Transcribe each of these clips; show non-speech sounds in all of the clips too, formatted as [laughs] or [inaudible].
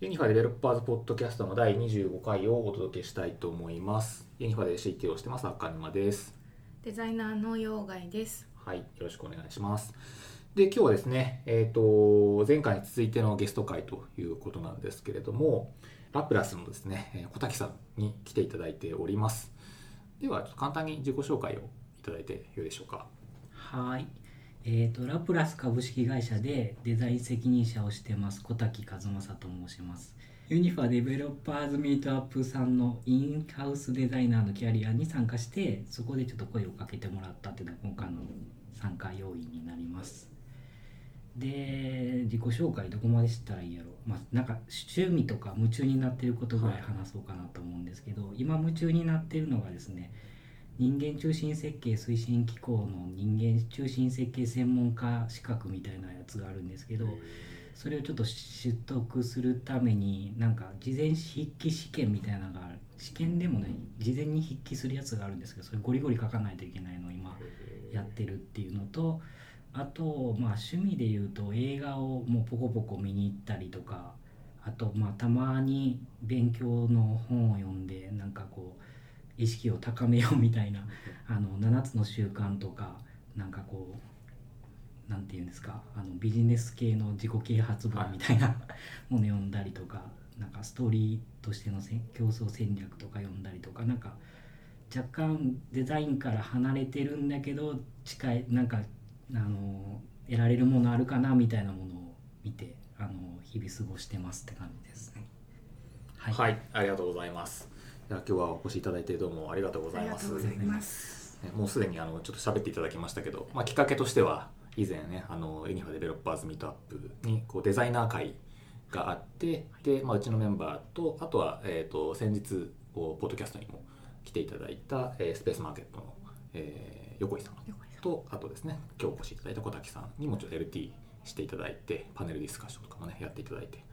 ユニファデベロッパーズポッドキャストの第25回をお届けしたいと思います。ユニファで CT をしてます赤沼です。デザイナーの陽外です。はい、よろしくお願いします。で、今日はですね、えっ、と、前回に続いてのゲスト会ということなんですけれども、ラプラスのですね、えー小滝さんに来ていただいております。では、ちょっと簡単に自己紹介をいただいてよいでしょうか。はい。えー、とラプラス株式会社でデザイン責任者をしてます小滝和正と申します。Unifa Developers Meetup さんのインハウスデザイナーのキャリアに参加してそこでちょっと声をかけてもらったっていうのが今回の参加要因になります。で自己紹介どこまでしたらいいやろまあなんか趣味とか夢中になってることぐらい話そうかなと思うんですけど、今夢中になってるのがですね人間中心設計推進機構の人間中心設計専門家資格みたいなやつがあるんですけどそれをちょっと取得するためになんか事前筆記試験みたいなのがある。試験でもない。事前に筆記するやつがあるんですけどそれゴリゴリ書かないといけないのを今やってるっていうのとあとまあ趣味で言うと映画をもうポコポコ見に行ったりとかあとまあたまに勉強の本を読んでなんかこう意識を高めようみたいなあの7つの習慣とかなんかこうなんていうんですかあのビジネス系の自己啓発本みたいなもの読んだりとかなんかストーリーとしての競争戦略とか読んだりとかなんか若干デザインから離れてるんだけど近いなんかあの得られるものあるかなみたいなものを見てあの日々過ごしてますって感じですね。はい、はい、ありがとうございます。今日はお越しいただいてどうもありがとうございます。とうございます。ねもうすでにあのちょっと喋っていただきましたけど、まあ、きっかけとしては以前ねあの Unifa Developers Meetup にこうデザイナー会があってで、まあ、うちのメンバーとあとは、えー、と先日こうポッドキャストにも来ていただいた、えー Spacemarket の、えー横井さんとあとですね今日お越しいただいた小瀧さんにもちょっと LT していただいてパネルディスカッションとかもねやっていただいて、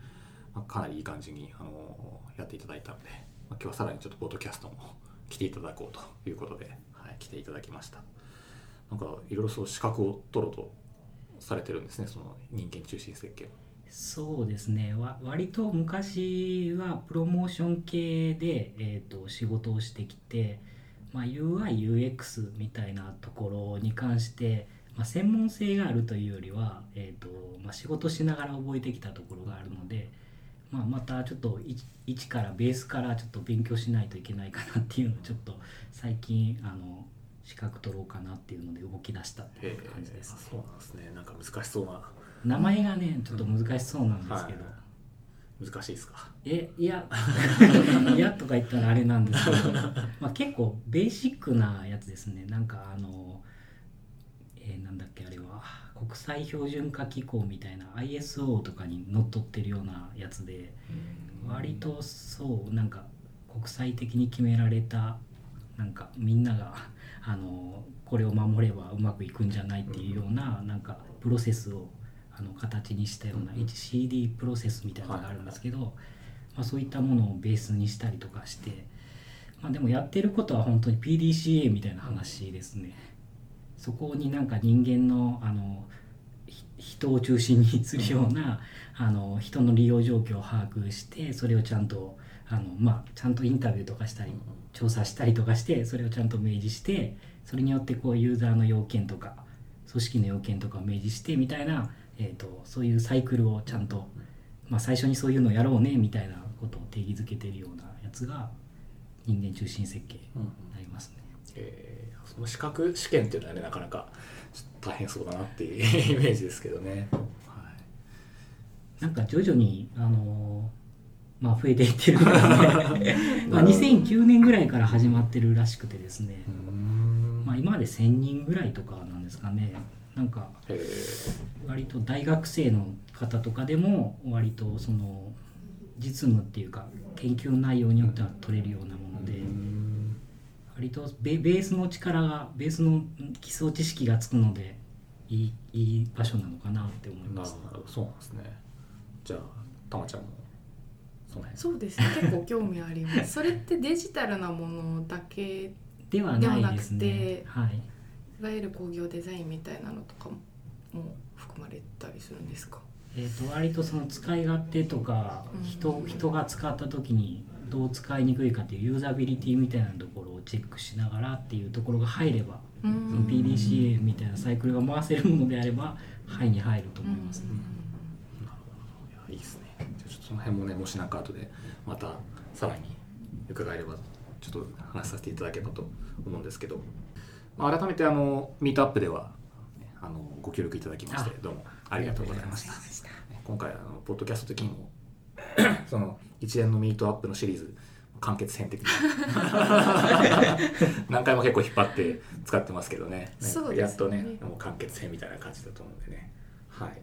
まあ、かなりいい感じに、あのやっていただいたので、まあ、今日はさらにちょっとポッドキャストも来ていただこうということで、はい、来ていただきました。なんかいろいろそう資格を取ろうとされてるんですねその人間中心設計。そうですね。わ割と昔はプロモーション系で、えー、と仕事をしてきて、まあ、UIUX みたいなところに関して、まあ、専門性があるというよりは、えーとまあ、仕事しながら覚えてきたところがあるので、まあ、またちょっと一一からベースからちょっと勉強しないといけないかなっていうのをちょっと最近あの資格取ろうかなっていうので動き出したっていう感じですね。そうなんですね。なんか難しそうな。名前がねちょっと難しそうなんですけど、はい難しいですか？えいやいやとか言ったらあれなんですけど、[laughs] まあ、結構ベーシックなやつですね。なんかあの、えーなんだっけあれは？国際標準化機構みたいな ISO とかにのっとってるようなやつで割とそうなんか国際的に決められたなんかみんながあのこれを守ればうまくいくんじゃないっていうようななんかプロセスをあの形にしたような HCD プロセスみたいなのがあるんですけど、まあ、そういったものをベースにしたりとかして、まあ、でもやってることは本当に PDCA みたいな話ですね。そこになんか人間のあのひ人を中心にするような、あの人の利用状況を把握してそれをちゃんとあの、まあ、ちゃんとインタビューとかしたり調査したりとかしてそれをちゃんと明示してそれによってこうユーザーの要件とか組織の要件とかを明示してみたいな、えー、とそういうサイクルをちゃんと、まあ、最初にそういうのをやろうねみたいなことを定義づけてるようなやつが人間中心設計になりますね。えーその資格試験っていうのはねなかなか大変そうだなっていう [laughs] イメージですけどね、はなんか徐々に、あのーまあ、増えていってるんですね。[laughs] まあ2009年ぐらいから始まってるらしくてですね、まあ、今まで1000人ぐらいとかなんですかね。なんか割と大学生の方とかでも割とその実務っていうか研究内容によっては取れるようなもので割とベベースの力がベースの基礎知識がつくのでいいいい場所なのかなって思いなるます。ほどそうなんですねじゃあたまちゃんもその辺そうですね。結構興味あります。[laughs] それってデジタルなものだけ、ではないですでね。はい。いわゆる工業デザインみたいなのとかもも含まれれたりするんですか？えー、と割とその使い勝手とかうん人人が使った時にどう使いにくいかっていうユーザビリティみたいなところをチェックしながらっていうところが入ればうその PDCA みたいなサイクルが回せるものであれば範囲に入ると思います、ね。いやいいですね。じゃあちょっとその辺もねもしなんか後でまたさらに伺えればちょっと話させていただければと思うんですけど、まあ、改めてあのミートアップではねあのご協力いただきましてあどうもありがとうございました。今回あのポッドキャスト的にも [clears throat] その一連のミートアップのシリーズ完結編的に [laughs] 何回も結構引っ張って使ってますけどね。ねそうですね。やっとねもう完結編みたいな感じだと思うんでね。はい。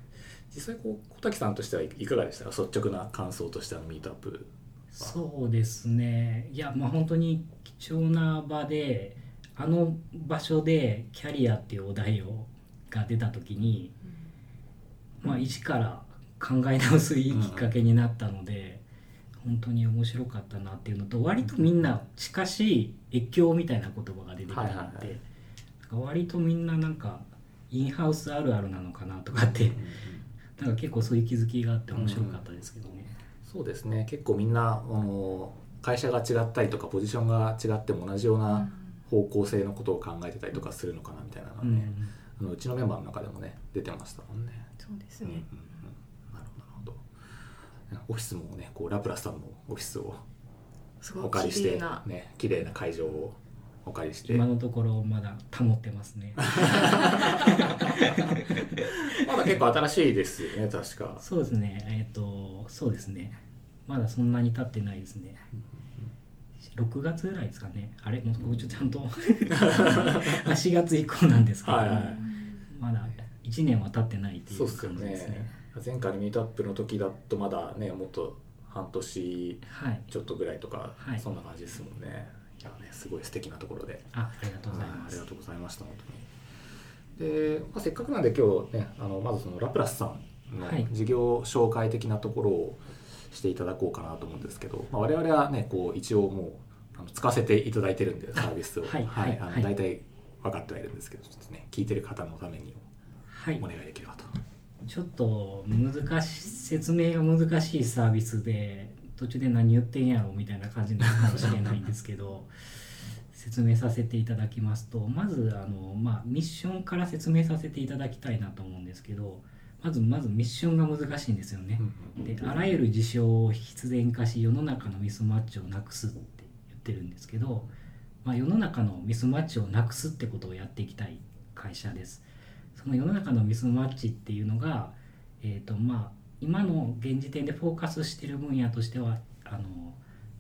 実際こう小滝さんとしてはいかがでしたか？率直な感想としてあのミートアップそうですね。いやまあ本当に貴重な場であの場所でキャリアっていうお題をが出た時に、まあ、一から考え直すいいきっかけになったので、本当に面白かったなっていうのと割とみんな近しい越境みたいな言葉が出てきたので、はいはいはい。なんか割とみんななんかインハウスあるあるなのかなとかって、なんか結構そういう気づきがあって面白かったですけどね。そうですね。結構みんなあの会社が違ったりとかポジションが違っても同じような方向性のことを考えてたりとかするのかなみたいなのはね、うんあのうちのメンバーの中でもね出てましたもんね。そうですうんうんうんね、なるほどなるほどオフィスもねこうラプラスさんのオフィスをすごいお借りして綺麗なね綺麗な会場をお借りして今のところまだ保ってますね。[laughs] まだ結構新しいですよね確かそうですね。えっ、とそうですね。まだそんなに経ってないですね。6月ぐらいですかね。あれ？もう僕ちょっとちゃんと [laughs] あ4月以降なんですけど、はいはいまだ1年は経ってないっていそうっすよう感じですねね。前回のミートアップの時だとまだねもっと半年はい。ちょっとぐらいとか、はい。そんな感じですもんね。いやねすごい素敵なところで。あ、ありがとうございます。はいありが。とうございました本当に。で、まあ、せっかくなんで今日ねあのまずそのラプラスさんのはい。事業紹介的なところをしていただこうかなと思うんですけど、まあ、我々はねこう一応もうあの使わせていただいてるんでサービスを。はいはいあのはい。大体分かってはいるんですけどちょっとね聞いてる方のためにはい。お。願いできればと、ちょっと難しい説明が難しいサービスで途中で何言ってんやろみたいな感じになるかもしれないんですけど [laughs] 説明させていただきますとまずあの、まあ、ミッションから説明させていただきたいなと思うんですけどまずまずミッションが難しいんですよね。であらゆる事象を必然化し世の中のミスマッチをなくすって言ってるんですけど、まあ、世の中のミスマッチをなくすってことをやっていきたい会社ですその世の中のミスマッチっていうのが、えーとまあ、今の現時点でフォーカスしてる分野としてはあの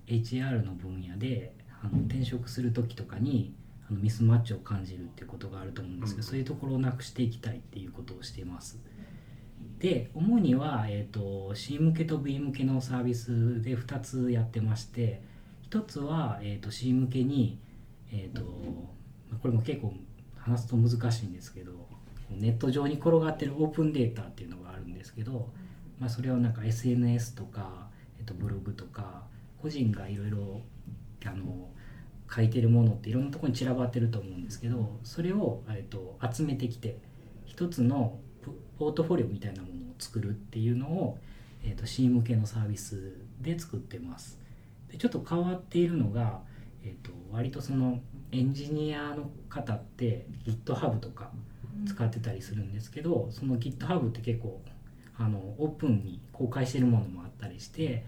HR の分野であの転職する時とかにあのミスマッチを感じるっていうことがあると思うんですけど、うんそういうところをなくしていきたいっていうことをしています。で主には、えー、と C 向けと B 向けのサービスで2つやってまして1つは、えー、と C 向けに、えー、とまあこれも結構話すと難しいんですけどネット上に転がってるオープンデータっていうのがあるんですけど、まあ、それをなんか SNS とか、えー、とブログとか個人がいろいろあの書いてるものっていろんなところに散らばってると思うんですけどそれを、えー、と集めてきて一つのポートフォリオみたいなものを作るっていうのを、えー、と C 向けのサービスで作ってます。でちょっと変わっているのが、えー、と割とそのエンジニアの方って GitHub とか使ってたりするんですけどその GitHub って結構あのオープンに公開してるものもあったりして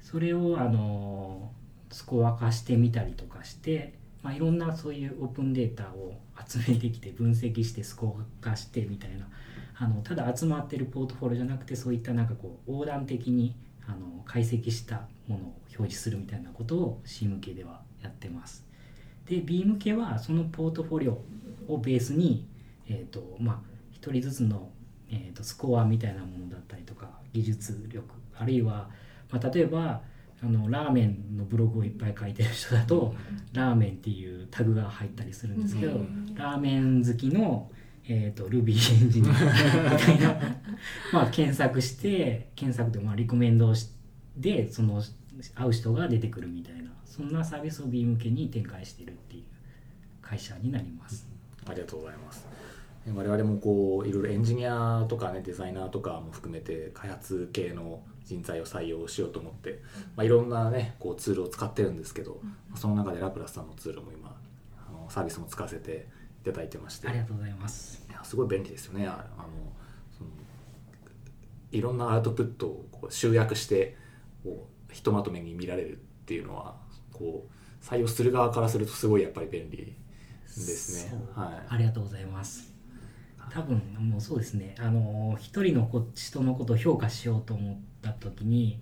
それをあのスコア化してみたりとかして、まあ、いろんなそういうオープンデータを集めてきて分析してスコア化してみたいなあのただ集まってるポートフォリオじゃなくてそういったなんかこう横断的にあの解析したものを表示するみたいなことを C 向けではやってます。で B 向けはそのポートフォリオをベースに、えーとまあ、1人ずつの、えー、とスコアみたいなものだったりとか技術力あるいは、まあ、例えばあのラーメンのブログをいっぱい書いてる人だとラーメンっていうタグが入ったりするんですけど、うん。ラーメン好きの、えー、と Ruby エンジニア [laughs] みたいなまあ検索して検索でまあリコメンドしでその会う人が出てくるみたいなそんなサービスを B 向けに展開してるっていう会社になります。ありがとうございます我々もこういろいろエンジニアとかねデザイナーとかも含めて開発系の人材を採用しようと思って、まあ、いろんなねこうツールを使ってるんですけど、その中でラプラスさんのツールも今あのサービスも使わせていただいてまして。ありがとうございます。いやすごい便利ですよね。ああのそのいろんなアウトプットをこう集約してこうひとまとめに見られるっていうのはこう採用する側からするとすごいやっぱり便利ですね。はい。ありがとうございます多分もうそうですね。あの一人のこ人のことを評価しようと思った時に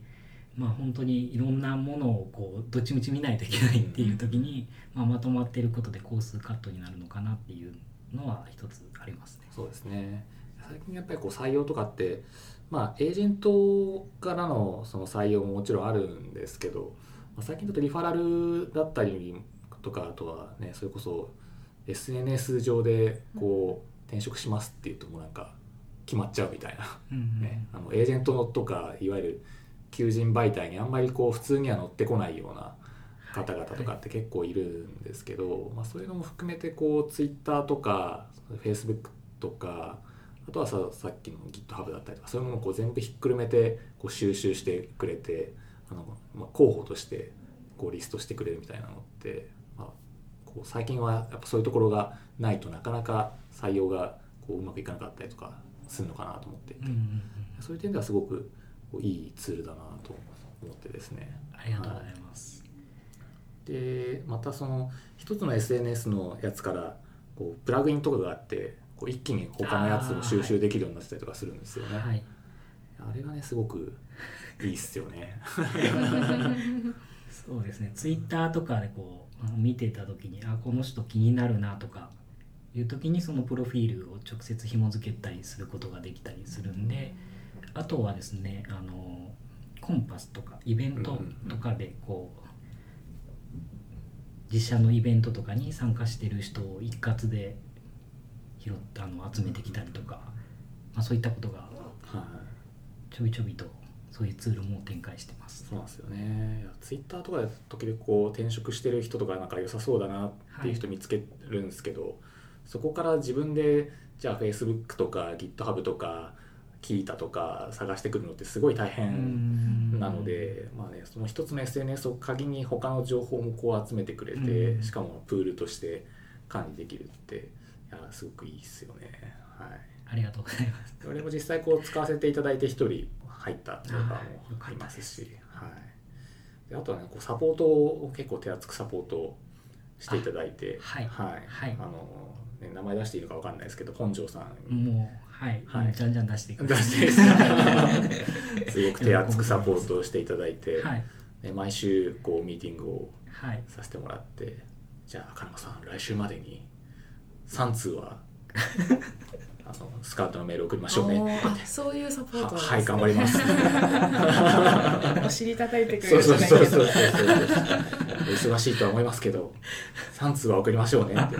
まあ本当にいろんなものをこうどっちみち見ないといけないっていう時に、まあ、まとまってることで工数カットになるのかなっていうのは一つありますね。そうですね。最近やっぱりこう採用とかってまあエージェントからのその採用ももちろんあるんですけど、まあ、最近だとリファラルだったりとかあとはねそれこそ SNS 上でこう転職しますっていうともうなんか決まっちゃうみたいな、うんうん。ね、あのエージェントのとかいわゆる求人媒体にあんまりこう普通には乗ってこないような方々とかって結構いるんですけど、まあ、そういうのも含めてこう Twitter とか Facebook とかあとはささっきの GitHub だったりとかそういうものをこう全部ひっくるめてこう収集してくれてあの、まあ、候補としてこうリストしてくれるみたいなのって、まあ、こう最近はやっぱそういうところがないとなかなか採用がこううまくいかなかったりとかするのかなと思っていて、うんうんうんそういう点ではすごくこういいツールだなと思ってですね。ありがとうございます。でまたその一つの SNS のやつからこうプラグインとかがあってこう一気に他のやつも収集できるようになってたりとかするんですよね。はい、あれがねすごくいいっすよね。[laughs] そうですねツイッターとかでこう見てた時にあこの人気になるなとかいう時にそのプロフィールを直接紐付けたりすることができたりするんであとはですねあのコンパスとかイベントとかでこう実写のイベントとかに参加してる人を一括で拾ってあの集めてきたりとか、まあ、そういったことがちょいちょいとそういうツールも展開してます。そうなんですよね。ツイッターとかで時々こう転職してる人とかなんか良さそうだなっていう人見つけるんですけど、そこから自分でじゃあ Facebook とか GitHub とか聞いたとか探してくるのってすごい大変なので、まあね、その一つの SNS を鍵に他の情報もこう集めてくれて、うん。しかもプールとして管理できるっていやすごくいいですよね。はい。ありがとうございます。俺も実際こう使わせていただいて一人入ったメンバーあーよかもいまったです。すし、はい、であとはねこうサポートを結構手厚くサポートをしていただいてはい。はい。はい。あのね、名前出していいのかわかんないですけど本庄さんに。もうはい、はい。じゃんじゃん出していく。出していいで [laughs] すごく手厚くサポートをしていただいて、はい。ね、毎週こうミーティングをはい。させてもらってじゃあ金間さん来週までに3通は [laughs] あのスカウトのメール送りましょうね。そういうサポートねははい頑張ります。[laughs] お尻叩いてくれそうるじゃないそうそうそうけどそう。忙しいとは思いますけど3通は送りましょうねって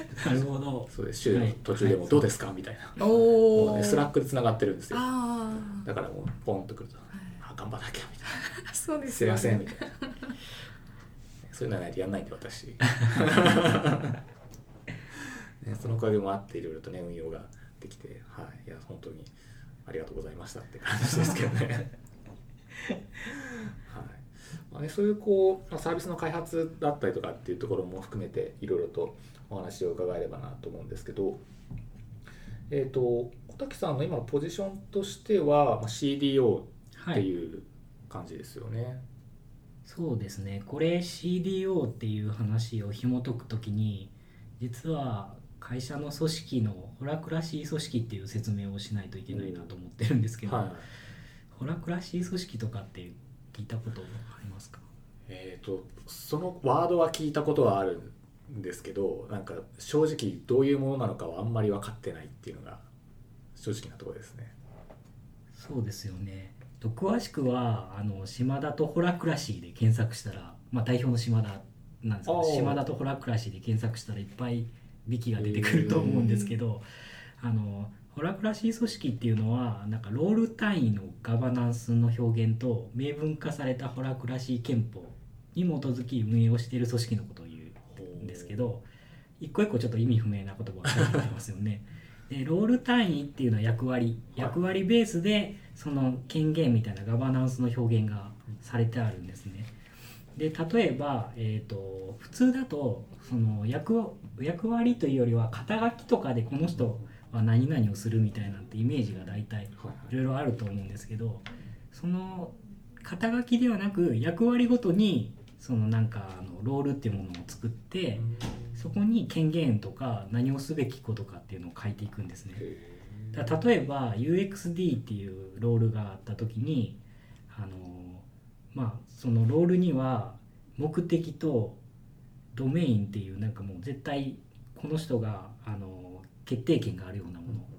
[laughs] なるほど。そうです。週のはい途中でもどうですか？みたいな。おお、ね Slackでつながってるんですよ。あだからもうポンとくるとあ頑張らなきゃみたいな。あ [laughs] そうですすいませんみたいな。そういうのはないとやんないんで私。[laughs] ね、そのおかげもあっていろいろとね運用ができてはい。いや本当にありがとうございましたって感じですけどね。はい。まあね、そういうこうまあサービスの開発だったりとかっていうところも含めていろいろとお話を伺えればなと思うんですけどえっ、と小滝さんの今のポジションとしては、まあ、CDO はい。っていう感じですよね。そうですね。これ CDO っていう話を紐解くときに実は会社の組織のホラクラシー組織っていう説明をしないといけないなと思ってるんですけど、はいホラクラシー組織とかって聞いたことありますか？えー、とそのワードは聞いたことはあるんですけどなんか正直どういうものなのかはあんまり分かってないっていうのが正直なところですね。そうですよね。と詳しくはあの島田とホラクラシーで検索したら、まあ、代表の島田なんですけど島田とホラクラシーで検索したらいっぱいビキが出てくると思うんですけど、あのホラクラシー組織っていうのはなんかロール単位のガバナンスの表現と明文化されたホラクラシー憲法に基づき運営をしている組織のことをんですけど一個一個ちょっと意味不明な言葉が入ってますよね。[laughs] でロール単位っていうのは役割役割ベースでその権限みたいなガバナンスの表現がされてあるんですね。で例えば、えーと、普通だとその役役割というよりは肩書きとかでこの人は何々をするみたいなんてイメージが大体いろいろあると思うんですけどその肩書きではなく役割ごとにそのなんかあのロールっていうものを作ってそこに権限とか何をすべきことかっていうのを書いていくんですね。だ例えば UXD っていうロールがあった時にあのまあそのロールには目的とドメインっていうなんかもう絶対この人があの決定権があるようなもの。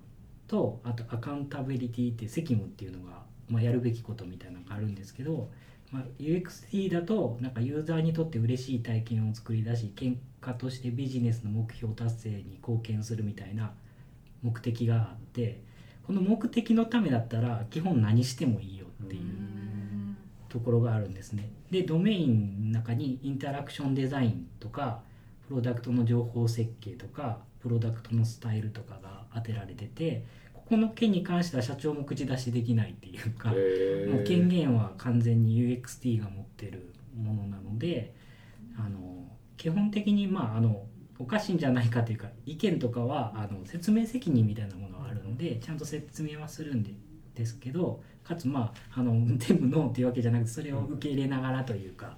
とあとアカウンタビリティって責務っていうのが、まあ、やるべきことみたいなのがあるんですけど、まあ、UXT だとなんかユーザーにとって嬉しい体験を作り出し結果としてビジネスの目標達成に貢献するみたいな目的があってこの目的のためだったら基本何してもいいよっていうところがあるんですね。でドメインの中にインタラクションデザインとかプロダクトの情報設計とかプロダクトのスタイルとかが当てられててここの件に関しては社長も口出しできないっていうかもう権限は完全に UXT が持ってるものなのであの基本的にまああのおかしいんじゃないかというか意見とかはあの説明責任みたいなものがあるのでちゃんと説明はするんでですけどかつまああの全部ノーっていうわけじゃなくてそれを受け入れながらというか、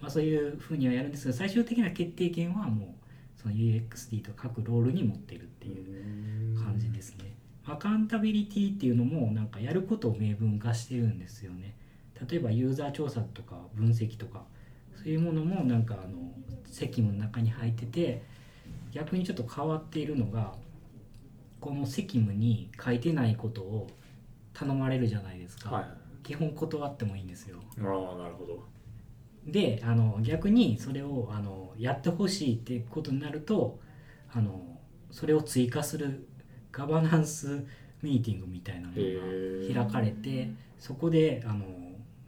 まあ、そういうふうにはやるんですけど最終的な決定権はもうその UXD と各ロールに持ってるっていう感じですね。アカウンタビリティっていうのもなんかやることを明文化してるんですよね。例えばユーザー調査とか分析とかそういうものもなんかあの責務の中に入ってて逆にちょっと変わっているのがこの責務に書いてないことを頼まれるじゃないですか、はい、基本断ってもいいんですよ。ああなるほど。であの逆にそれをあのやってほしいってことになるとあのそれを追加するガバナンスミーティングみたいなのが開かれてそこであの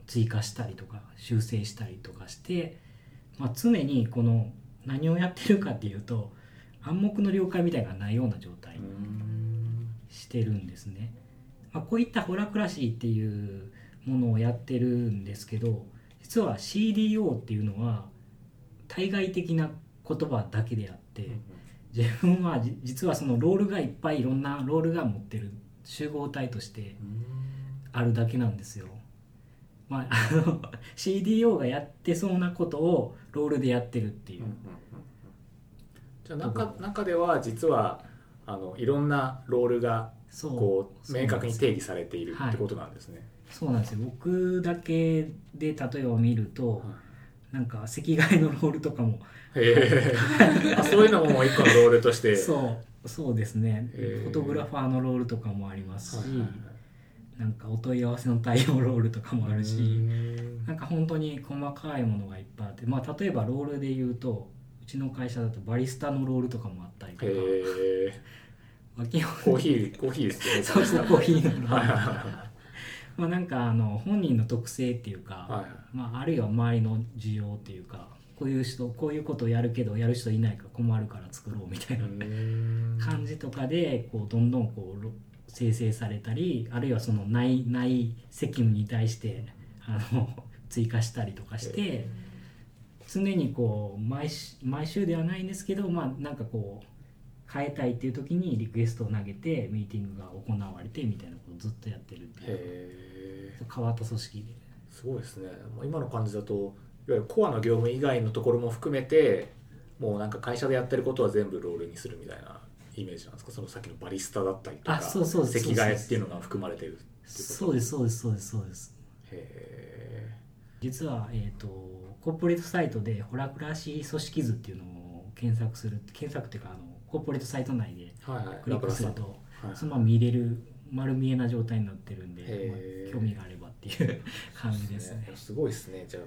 追加したりとか修正したりとかして、まあ、常にこの何をやってるかっていうと暗黙の了解みたいなのがないような状態にしてるんですね。まあ、こういったホラクラシーっていうものをやってるんですけど実は CDO っていうのは対外的な言葉だけであって、自分は実はそのロールがいっぱいいろんなロールが持ってる集合体としてあるだけなんですよ。まあ、あの [laughs] CDO がやってそうなことをロールでやってるっていう。じゃあ中中では実はあのいろんなロールがこう明確に定義されているってことなんですね。そうなんですよ僕だけで例えば見ると、はい、なんか席替えのロールとかも。へえ。[laughs] そういうのも一個のロールとして。そう。そうですね。フォトグラファーのロールとかもありますし、はいはいはい、なんかお問い合わせの対応ロールとかもあるしん。なんか本当に細かいものがいっぱいあってまあ例えばロールで言うとうちの会社だとバリスタのロールとかもあったりとか。[laughs] まあ、基本コーヒーコーヒーですよね。そうそうコーヒーの [laughs] まあなんかあの本人の特性っていうか、はい、まあ、あるいは周りの需要っていうかこういう人こういうことをやるけどやる人いないから困るから作ろうみたいな感じとかでこうどんどんこう生成されたりあるいはそのないない責務に対してあの [laughs] 追加したりとかして常にこう毎毎週ではないんですけどまあなんかこう変えたいっていう時にリクエストを投げてミーティングが行われてみたいなこずっとやってるっていう。変わった組織で。すごいですね。今の感じだといわゆるコアの業務以外のところも含めてもうなんか会社でやってることは全部ロールにするみたいなイメージなんですか？そのさっきのバリスタだったりとかそうそう席替えっていうのが含まれてるそうですそうですそうですそうです。へえ実は、えーと、とコーポレートサイトでホラクラシー組織図っていうのを検索する検索っていうかあのコーポレートサイト内でクリックすると、はいはい、そのまま見れる丸見えな状態になってるんで、まあ、興味があればっていう感じですね。すごいですね。じゃあ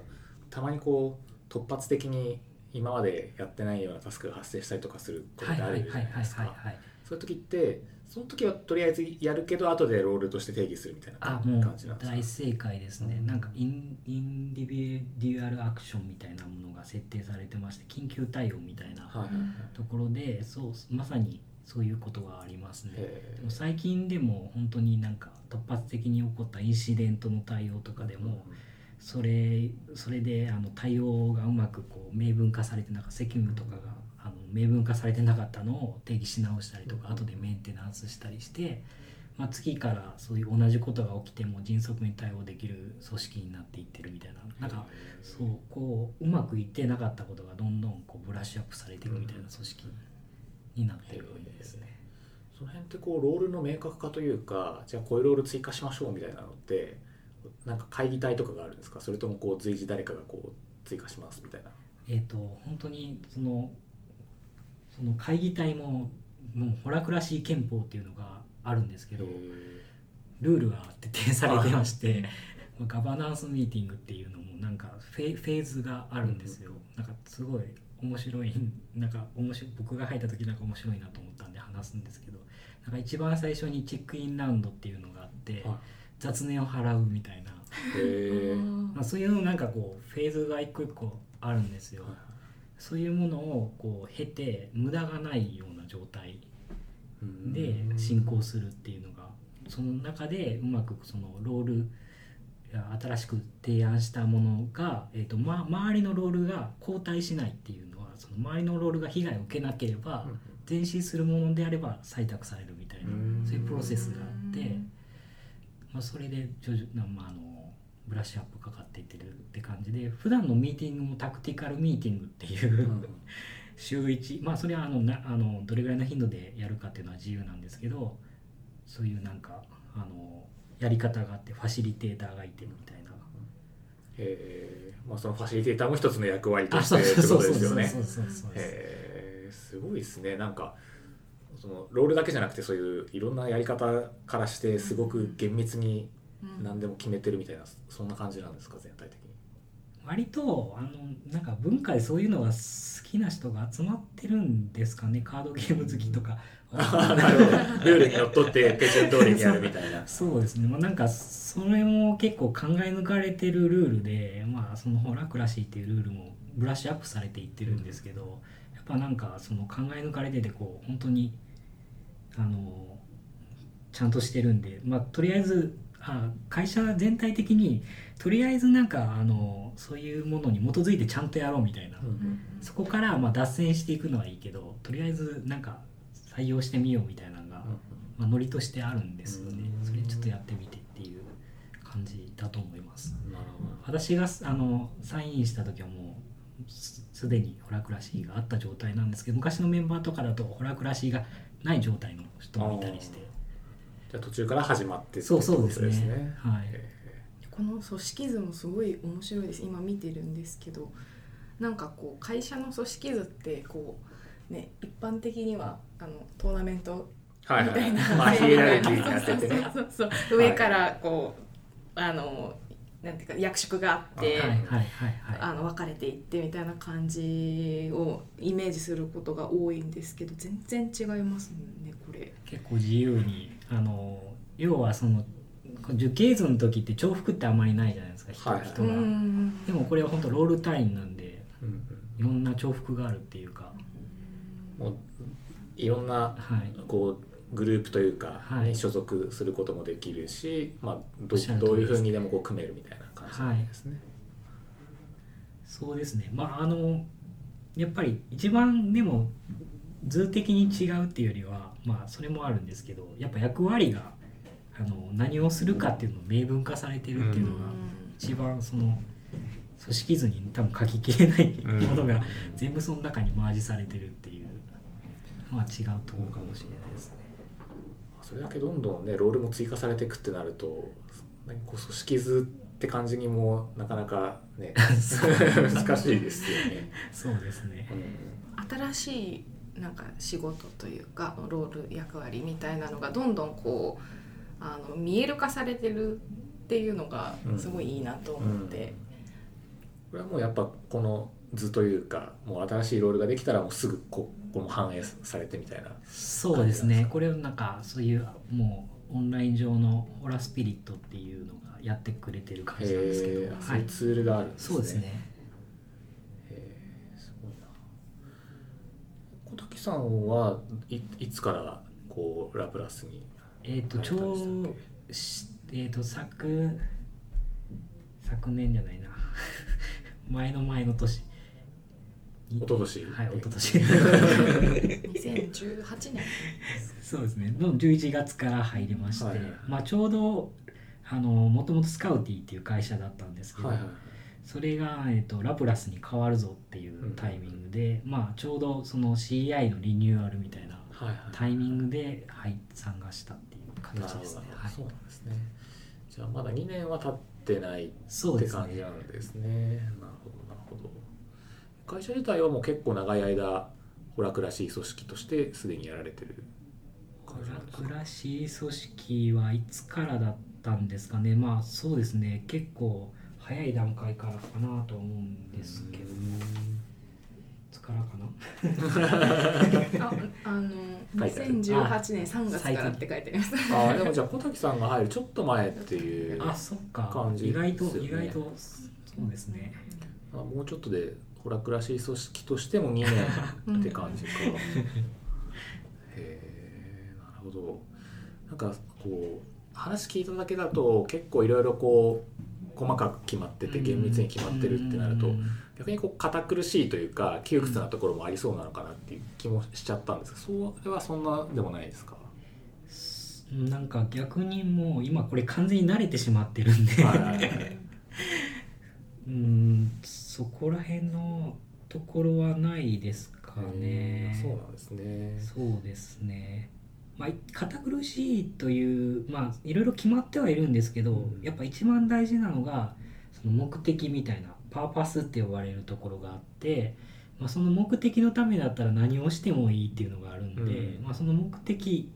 たまにこう突発的に今までやってないようなタスクが発生したりとかすることってあるじゃないですか。そういう時ってその時はとりあえずやるけど後でロールとして定義するみたいなあもう感じなんですか？大正解ですね、なんかインインディビデュアルアクションみたいなものが設定されてまして緊急対応みたいなはいはいはい。ところでそうまさにそういうことがありますね。へでも最近でも本当になんか突発的に起こったインシデントの対応とかでーもそれそれであの対応がうまくこう明文化されてなんか責務とかがあの明文化されてなかったのを定義し直したりとか後でメンテナンスしたりして、まあ、次からそういう同じことが起きても迅速に対応できる組織になっていってるみたいな。なんかそうこううまくいってなかったことがどんどんこうブラッシュアップされていくみたいな組織になってるんですね。その辺ってこうロールの明確化というかじゃあこういうロール追加しましょうみたいなのってなんか会議体とかがあるんですか？それともこう随時誰かがこう追加しますみたいな。えー、と本当にそのその会議体ももうホラクラシー憲法っていうのがあるんですけどルールが徹底されてましてガバナンスミーティングっていうのもなんかフェフェーズがあるんですよ。なんかすごい面白いなんか面白い僕が入った時なんか面白いなと思ったんで話すんですけどなんか一番最初にチェックインラウンドっていうのがあっては雑念を払うみたいな、まあ、そういうのなんかこうフェーズが一個一個あるんですよ。そういうものをこう経て無駄がないような状態で進行するっていうのがその中でうまくそのロール新しく提案したものが、えーとま、周りのロールが後退しないっていうその周りのロールが被害を受けなければ前進するものであれば採択されるみたいなうん。そういうプロセスがあって、まあ、それで徐々な、まあ、あのブラッシュアップかかっていってるって感じで普段のミーティングもタクティカルミーティングっていう、週1まあそれはあのなあのどれぐらいの頻度でやるかっていうのは自由なんですけどそういうなんかあのやり方があってファシリテーターがいてみたいな。えーまあ、そのファシリテーターも一つの役割とあしてってことですよね。すごいですね。なんかそのロールだけじゃなくてそういういろんなやり方からしてすごく厳密に何でも決めてるみたいなそんな感じなんですか全体的に。割とあのなんか文化でそういうのが好きな人が集まってるんですかねカードゲーム好きとか。あ [laughs] なるほど。ルールにのっとって手順通りにやるみたいな。そうですね、まあ、なんかそれも結構考え抜かれてるルールで、まあ、そのホラクラシーっていうルールもブラッシュアップされていってるんですけどやっぱなんかその考え抜かれててこう本当にあのちゃんとしてるんで、まあ、とりあえずあ会社全体的にとりあえずなんかあのそういうものに基づいてちゃんとやろうみたいな、そこからまあ脱線していくのはいいけどとりあえずなんか採用してみようみたいなのが、まあ、ノリとしてあるんですよね。うん。それちょっとやってみてっていう感じだと思います。私があのサインインした時はもうすすでにホラクラシーがあった状態なんですけど昔のメンバーとかだとホラクラシーがない状態の人もいたりして。じゃあ途中から始まってってそうそうですね。ことねはい。へこの組織図もすごい面白いです。今見てるんですけどなんかこう会社の組織図ってこうね一般的にはあのトーナメントみたいな、上からこう、あのなんていうか役職があって、はい。はいはいはいあの分かれていってみたいな感じをイメージすることが多いんですけど全然違いますねこれ。結構自由にあの要はその樹形図の時って重複ってあんまりないじゃないですか人,、はいう人が。んでもこれは本当ロール単位なんでいろんな重複があるっていうか。もういろんなはい。こうグループというかはい。に所属することもできるし、まあ、どどういうふうにでもこう組めるみたいな感じですね。そうですね。まああのやっぱり一番でも図的に違うっていうよりはまあそれもあるんですけどやっぱ役割があの何をするかっていうのを明文化されてるっていうのが一番その組織図に多分書ききれないうん。ものが全部その中にマージされてるっていうまあ違うところかもしれないですね。それだけどんどんねロールも追加されていくってなるとなんかこう組織図って感じにもなかなかね [laughs] 難しいですよね。そうですねうん新しいなんか仕事というかロール役割みたいなのがどんどんこうあの見える化されてるっていうのがすごいいいなと思って、これはもうやっぱこの図というかもう新しいロールができたらもうすぐここれも反映されてみたいなそうですね。これをなんかそういうもうオンライン上のホラスピリットっていうのがやってくれてる感じなんですけど、はい。ツールがあるんですね。そうですね。すごいな。小滝さんはいいつからこうラプラスにえっ、とちょうしえっ、と昨昨年じゃないな。[laughs] 前の前の年一昨年。はい一昨年。2018年。そうですね。の11月から入りまして、はいはいはい。まあ、ちょうどあのもともとスカウティっていう会社だったんですけど、はいはいそれが、えっとラプラスに変わるぞっていうタイミングで、まあ、ちょうどその CI のリニューアルみたいなタイミングで、はい、参加したっていう形ですね。はい。そうなんですね。じゃあまだ2年は経ってないって感じね。なんですね。なるほどなるほど会社自体はもう結構長い間ホラクらしい組織としてすでにやられてる感じなんですか暮らし組織はいつからだったんですかね。まあそうですね。結構早い段階からかなと思うんですけど。いつからかな？[laughs] ああの書いてある。2018年3月からって書いてあります。ああでもじゃあ小滝さんが入るちょっと前っていうあそっか。感じ意外と、意外とそうですね。あもうちょっとでホラクらしい組織としても2年って感じか。[laughs] へえなるほど。なんかこう話聞いただけだと結構いろいろこう細かく決まってて厳密に決まってるってなるとうん。逆にこう堅苦しいというか窮屈なところもありそうなのかなっていう気もしちゃったんですがそれはそんなでもないですか？なんか逆にもう今これ完全に慣れてしまってるんで。はいはいはい。[laughs] うんそこら辺のところはないですかね。そうなんですね。そうですね。まあ堅苦しいというまあいろいろ決まってはいるんですけど、うん。やっぱ一番大事なのがその目的みたいなパーパスって呼ばれるところがあって、まあ、その目的のためだったら何をしてもいいっていうのがあるんで、うん。まあ、その目的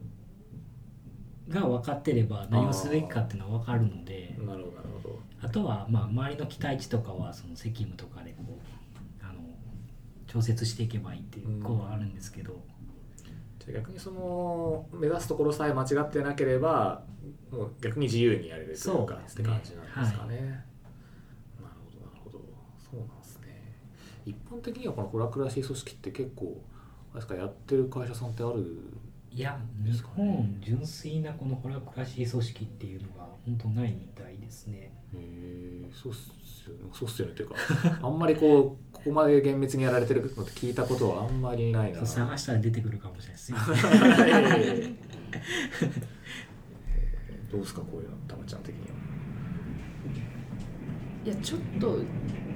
が分かってれば何をすべきかっていうのは分かるのでなるほどなるほど。あとはまあ周りの期待値とかはその責務とかでこうあの調節していけばいいっていうこうはあるんですけど、じゃあ逆にその目指すところさえ間違ってなければもう逆に自由にやれるというかって感じなんですかね。なるほどなるほど。そうなんですね。一般的にはこのホラクらしい組織って結構あれですかやってる会社さんってあるいや日本純粋なこのホラクラシー組織っていうのが本当ないみたいですね。へえそうっすよね。そうっすよね。っていうか [laughs] あんまりこうここまで厳密にやられてるのって聞いたことはあんまりないな。探したら出てくるかもしれないですね。え [laughs] ーどうですかこういうのたまちゃん的には。いやちょっと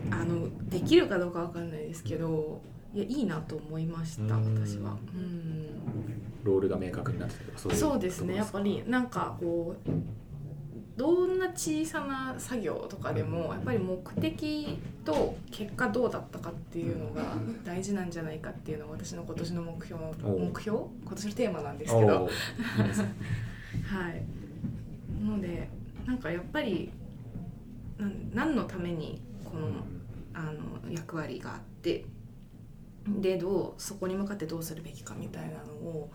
あのできるかどうかわかんないですけどいやいいなと思いましたうん。私は。うんロールが明確になってたりとかそうそうですね。やっぱりなんかこうどんな小さな作業とかでもやっぱり目的と結果どうだったかっていうのが大事なんじゃないかっていうのが私の今年の目標目標？今年のテーマなんですおけど [laughs] はい。のでなんかやっぱりなん何のためにこのあの役割があってでどうそこに向かってどうするべきかみたいなのを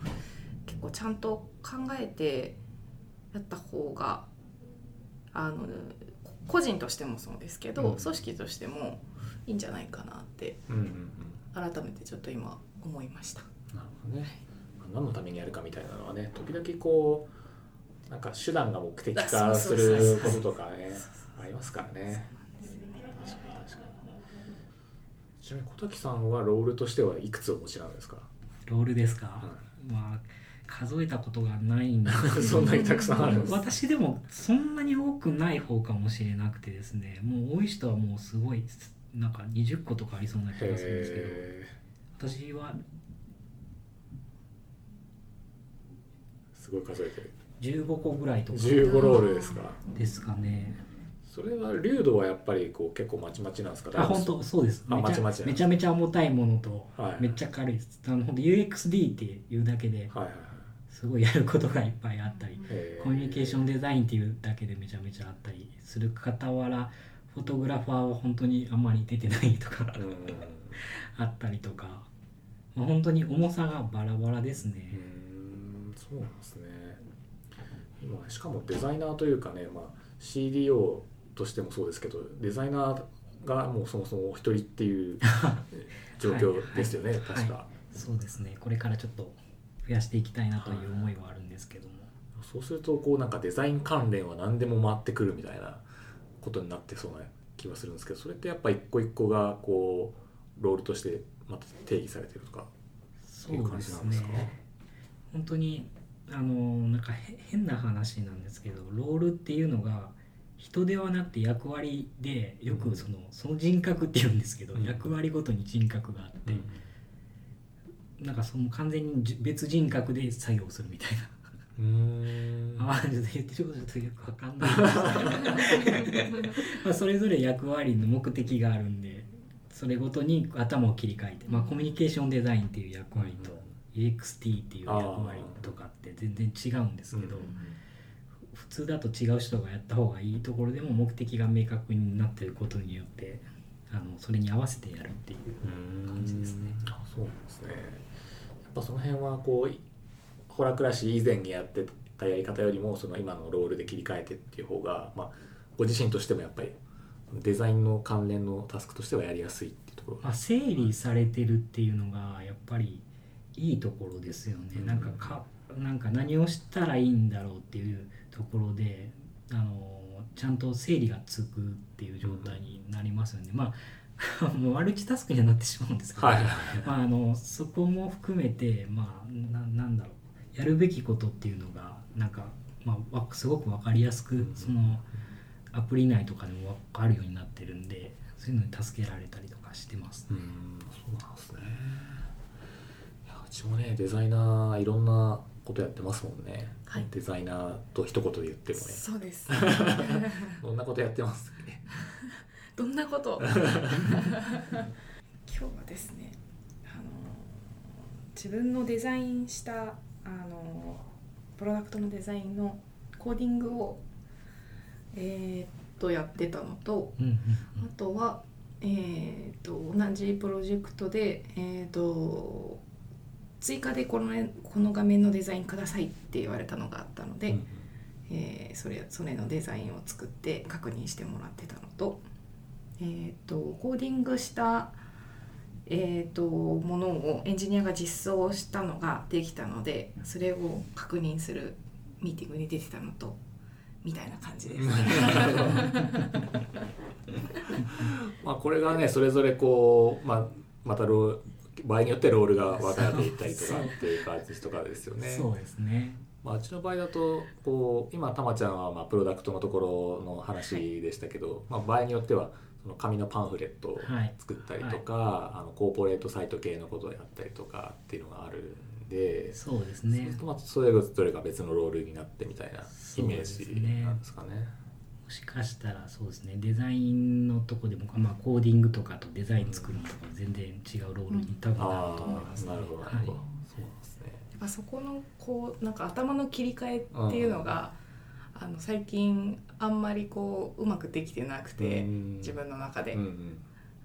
結構ちゃんと考えてやった方があの個人としてもそうですけど、うん。組織としてもいいんじゃないかなってうんうんうん。改めてちょっと今思いました。なるほどね、まあ何のためにやるかみたいなのはね時々こうなんか手段が目的化あすることとかねありますからね確かに確かにちなみに小滝さんはロールとしてはいくつお持ちなんですか？ロールですか、はまあ数えたことがないんで。すそんなにたくさんあるんです。私でもそんなに多くない方かもしれなくてですね。もう多い人はもうすごいなんか20個とかありそうな気がするんですけど。へ私はー。すごい数えてる。15個ぐらいとか。15ロールですか？ですかねそれは流度はやっぱりこう結構まちまちなんですか？あ本当そうです。あめちゃまちまめちゃめちゃ重たいものとはいめっちゃ軽いです。あの本当 UXD っていうだけではいはいはい。すごいやることがいっぱいあったりへコミュニケーションンデザインっていうだけでめちゃめちゃあったりする傍らフォトグラファーは本当にあんまり出てないとかうん。あったりとかまあ、本当に重さがバラバラですうね、んそうなんですね。今しかもデザイナーというかね、まあ、CDO としてもそうですけどデザイナーがもうそもそもお一人っていう [laughs] 状況ですよね、はい。確か、はそうですね。これからちょっと増やしていきたいなという思いはあるんですけども、そうするとこうなんかデザイン関連は何でも回ってくるみたいなことになってそうな気はするんですけどそれってやっぱ一個一個がこうロールとしてまた定義されてるとかそういう感じなんですか本当にあのなんかへ変な話なんですけどロールっていうのが人ではなくて役割でよくそのその人格って言うんですけど、うん。役割ごとに人格があって、なんかその完全にじ別人格で作業するみたいな、うーん。[laughs] ああちょっと言ってることちょっとよくわかんない [laughs] まあそれぞれ役割の目的があるんでそれごとに頭を切り替えて、まあ、コミュニケーションデザインっていう役割と、EXT っていう役割とかって全然違うんですけど、うん普通だと違う人がやった方がいいところでも目的が明確になってることによってあのそれに合わせてやるっていう感じですね。あそうですね。やっぱその辺はこうホラー暮らし以前にやってたやり方よりもその今のロールで切り替えてっていう方が、まあ、ご自身としてもやっぱりデザインの関連のタスクとしてはやりやすいっていうところ。まあ、整理されてるっていうのがやっぱりいいところですよね、うんなんかかなんか何をしたらいいんだろうっていうところであのちゃんと整理がつくっていう状態になりますよね、まあ [laughs] もうマルチタスクにはなってしまうんですけど、はいまあ、あのそこも含めて、まあ、ななんだろう。やるべきことっていうのがなんか、まあわ、すごく分かりやすくそのアプリ内とかでも分かるようになってるんでそういうのに助けられたりとかしてます。うんそうなんですね。いやうちもねデザイナーいろんなことやってますもんね、はい。デザイナーと一言で言ってもね。そうです。[laughs] どんなことやってますっけ？[laughs] どんなこと？[laughs] 今日はですねあの自分のデザインしたあのプロダクトのデザインのコーディングをえーっとやってたのとうんうんうん。あとは、えー、と同じプロジェクトで、えー、と追加でこのこの画面のデザインくださいって言われたのがあったので、うんえーそれそれのデザインを作って確認してもらってたのと,、えー、とコーディングした、えー、とものをエンジニアが実装したのができたのでそれを確認するミーティングに出てたのとみたいな感じです。[laughs] まあこれがねそれぞれこう、まあ、またロー場合によってロールが分かれていったりとかっていう感じとかですよね。そうですね。まあ、うちの場合だとこう今たまちゃんはまあプロダクトのところの話でしたけど、まあ、場合によってはその紙のパンフレットをはい作ったりとか、あのコーポレートサイト系のことをやったりとかっていうのがあるんで、そうですねるとまあそれぞれが別のロールになってみたいなイメージなんですかね。もしかしたらそうですねデザインのとこでも、まあ、コーディングとかとデザイン作るのとか全然違うロールに多分なると思います、ああなるほどなるほど、そうですね。やっぱそこのこうなんか頭の切り替えっていうのが、あの最近あんまりこううまくできてなくて、うん自分の中で、うんうん